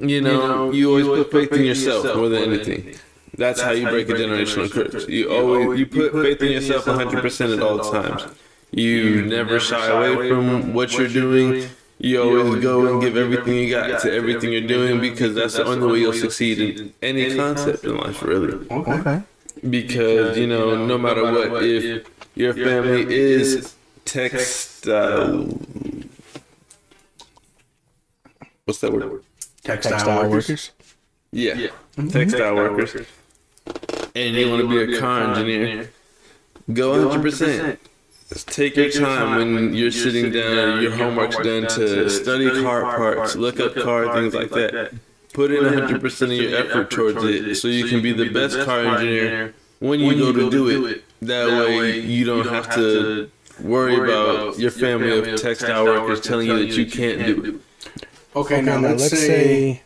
you know, you always put faith in yourself more than anything. That's how you break a generational curse. You always you put faith in yourself 100% at all times. You never shy away from what you're doing you always go and give everything you got to everything you're doing because that's the only way you'll succeed in any concept in life, really. Okay. Because, you know, no matter what, if your family is textile. What's that word? Textile, textile workers? Yeah. Mm-hmm. Textile workers. And you want to be a car engineer, go 100%. Take your time when you're sitting down, your homework's done to study car parts, look up car things like that. Put in 100% of your effort towards it so you can be the best car engineer when you go to do it. That way you don't have to worry about your family of textile workers telling you that you can't do it. Okay, now let's say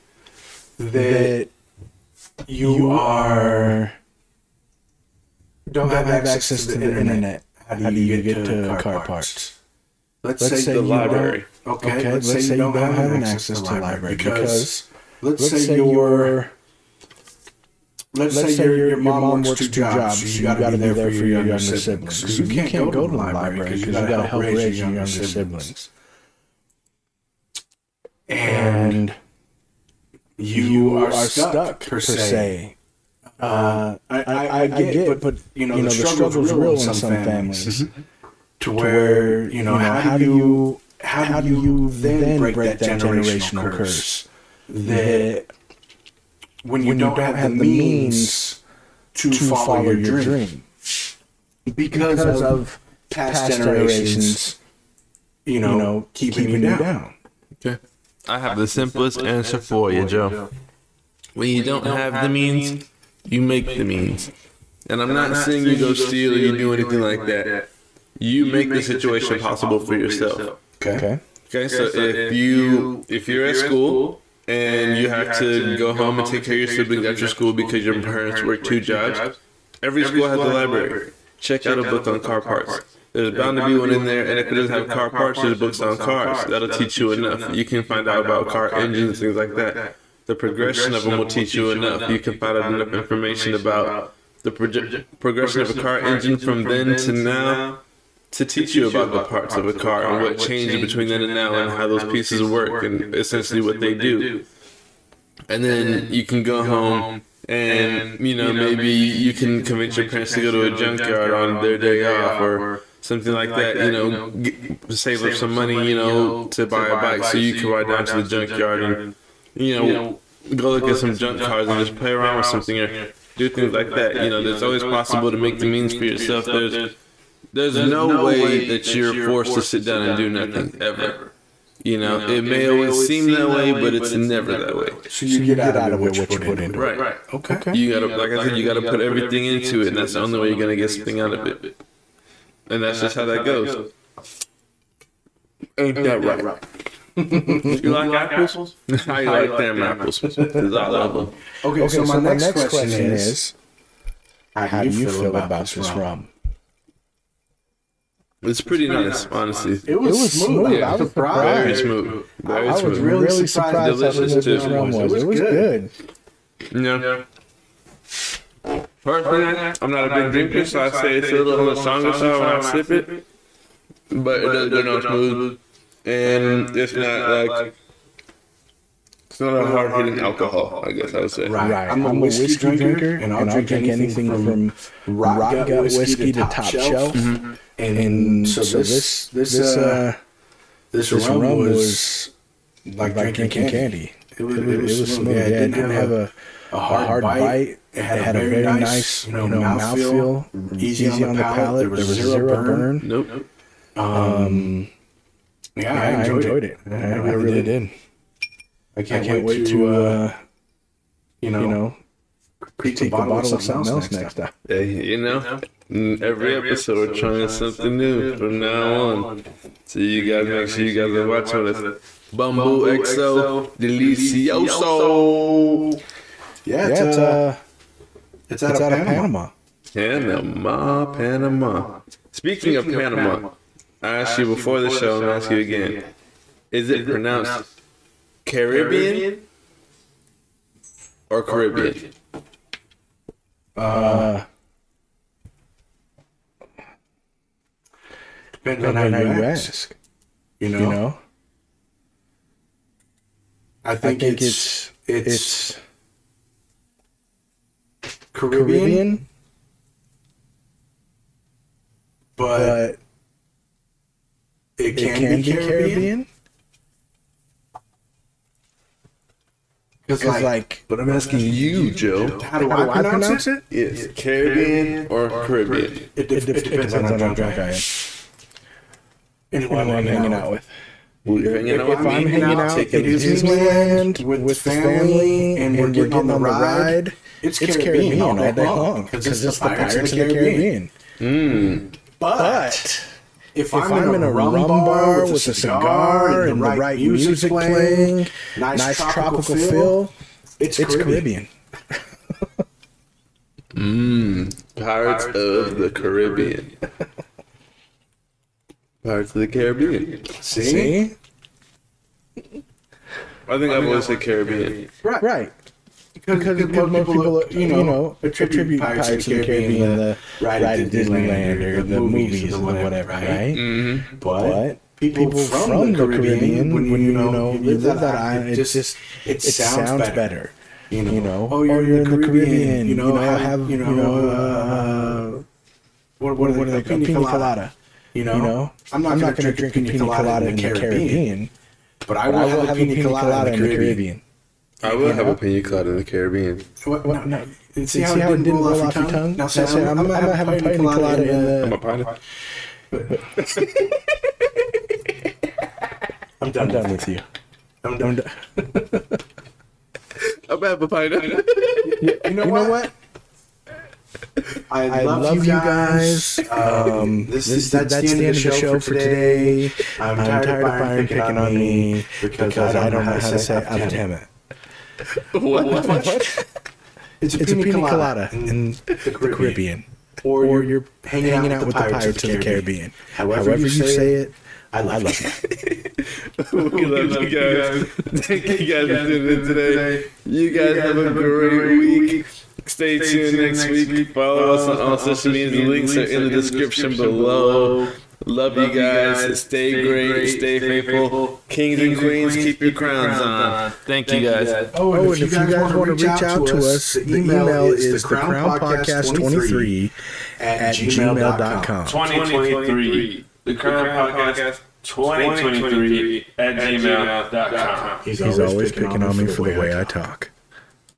that you are don't have access to the internet how do you, How do you get, get, to, car, car parts? parts? Let's, let's, say, say the library. Okay, okay, let's, let's say, you don't, don't have access to the library because, because let's, say, say you're let's, say, your, your mom, works two jobs, so you got to be there for your younger siblings. So you can't go to the library because you got to help raise your younger siblings. And you are stuck per se. Uh, I, I, I get, but, but you know, the, struggle's real in some families. To where you know, how do you how do you then break that generational curse that when you, when don't, you don't, have, the means to, to follow, follow, your, your dream. dream. Because, because, of past, past generations, generations, you know, you know keeping, keeping you down. down. Okay. I have the simplest answer for you, Joe. When you don't have the means, you make the means. And I'm not saying you go steal or you do anything like that. You make the situation possible for yourself. Okay. Okay. So if you if you're at school and you have to go home and take care of your siblings after school because your parents work two jobs. Every school has a library. Check out a book on car parts. There's bound to be one in there, and if it doesn't have car parts, there's books on cars. That'll teach you enough. You can find out about car engines, and things like that. The progression of them will teach you enough. You can find out enough information about the progression of a car engine from then to now to teach you about the parts of a car and what changed between then and now and how those pieces work and essentially what they do. And then you can go home and, you know, maybe you can convince your parents to go to a junkyard on their day off or something like that, you know, get, save up some money, you know, to buy a bike so you can ride down to the junkyard and, you know, go look at some junk cars and just play around with something or do things like that. You know, there's always possible to make the means for yourself. There's there's, There's no, no way, way that you're, you're forced, forced to sit down and do nothing, ever. ever. You know, you know, it may always seem that way, but it's never that way. So you, so you get, out of what you put into it. Right. Okay. okay. You gotta, like I said, you gotta put everything into it, and that's the only way you're gonna get something out of it. And that's just how that goes. Ain't that right? you like apples? How you like them apples? Because I love them. Okay, so my next question is, how do you feel about this rum? It's pretty, pretty nice, nice, honestly. It was, it was smooth. smooth. I was surprised. Very smooth. Very I was smooth. really, really surprised. Delicious too. It was, it was good. Yeah. Personally, I'm not a big drinker, so I say it's a little on the stronger side when I sip it. But it does go down smooth, and it's not like it's not a hard hitting alcohol, I guess I would say. Right. right. I'm, a whiskey, whiskey drinker, and I'll, and I'll drink, drink anything from, from rotgut whiskey, whiskey to Top Shelf. shelf. Mm-hmm. And, and, so, so this this this, uh, this, this rum, rum was like, like drinking, drinking candy. candy. It was, it, it was, it was smooth. Yeah, it didn't, didn't have a, a hard, hard bite. bite. It had, it had a, very, very nice, you know, mouthfeel, mouthfeel easy, easy on the palate. There was, there was zero burn. burn. Nope. Um, yeah, yeah, I enjoyed, I enjoyed it. it. I, I, really, really did. did. I can't, I can't wait, wait, to, uh, uh, you know, you know critique a bottle, of something else, next time. Yeah, you know, every episode we're trying something new from now on. So you guys make sure you guys are watching this. Bumbu XO Delicioso. Yeah, it's, uh, uh, it's out, it's of, out Panama. Panama, Panama. Speaking of Panama, I asked you before the show and I ask you again. Is it pronounced Caribbean or Caribbean? Uh, depends on how you ask. You know? You know? I think, I think it's, it's, it's Caribbean, Caribbean but, but it can, it can be, be Caribbean. Caribbean. Because like, like, but I'm asking you, Joe. How do, how I, do pronounce, it? it? Yes, Caribbean or Caribbean. It, it, it depends on how drunk I am. Anyone I'm hanging out with. Well, you're hanging out if I'm hanging out at Disneyland with, with family and we're getting on the ride, it's Caribbean all day long because it's the Pirates of the Caribbean. Mm. But if, if I'm, I'm, in a rum, rum bar with, with a cigar and the right music playing, nice, nice tropical, tropical feel, it's, it's Caribbean. Mmm, Pirates, Pirates of the Caribbean. Pirates of the Caribbean. See? See? I think I I've always said Caribbean. Right. Right. Because most people, you know, attribute Pirates of the Caribbean, the ride at Disneyland or the movies or whatever, right? Mm-hmm. But people from the Caribbean, when you know you live that island, it just it sounds better. You know, you know, oh, you're, in the Caribbean. You know, I have you know, uh, what what, what are they called? Pina colada. You know, you know, I'm not, going to drink a pina colada in the Caribbean, but I will have a pina colada in the Caribbean. I will have a pina colada in the Caribbean. What, what, no, see, see how, how it didn't roll off your tongue? Now, say, I'm, I'm, I'm, gonna have a pina colada in the. I'm a pina. I'm done. I'm done with you. I'm done. I'm have a pina. You know, you know what? I, I love, love, you guys. Um, this, this, that's, that's the end of the show, for today. I'm, I'm tired, of Byron picking on me because, because I don't know how to say Abtemet. What? what? what? It's a, it's pina, a pina colada, colada in the Caribbean. Caribbean. Or, or you're hanging, hanging out, with the Pirates of the Caribbean. However, However you say it, I love, I love you. we love you guys. Thank you guys for tuning in today. You guys have a great week. Stay, tuned next week. Follow us on all social media. The links are in the description below. Love, you guys. Stay, great. Stay, faithful. Kings, and queens, keep your crowns on. Thank, you guys. Oh, and, oh, if, you guys, want to reach out to us, the email is the crown podcast 23 at gmail.com. 2023. The crown podcast 2023 at gmail.com. He's always picking on me for the way I talk.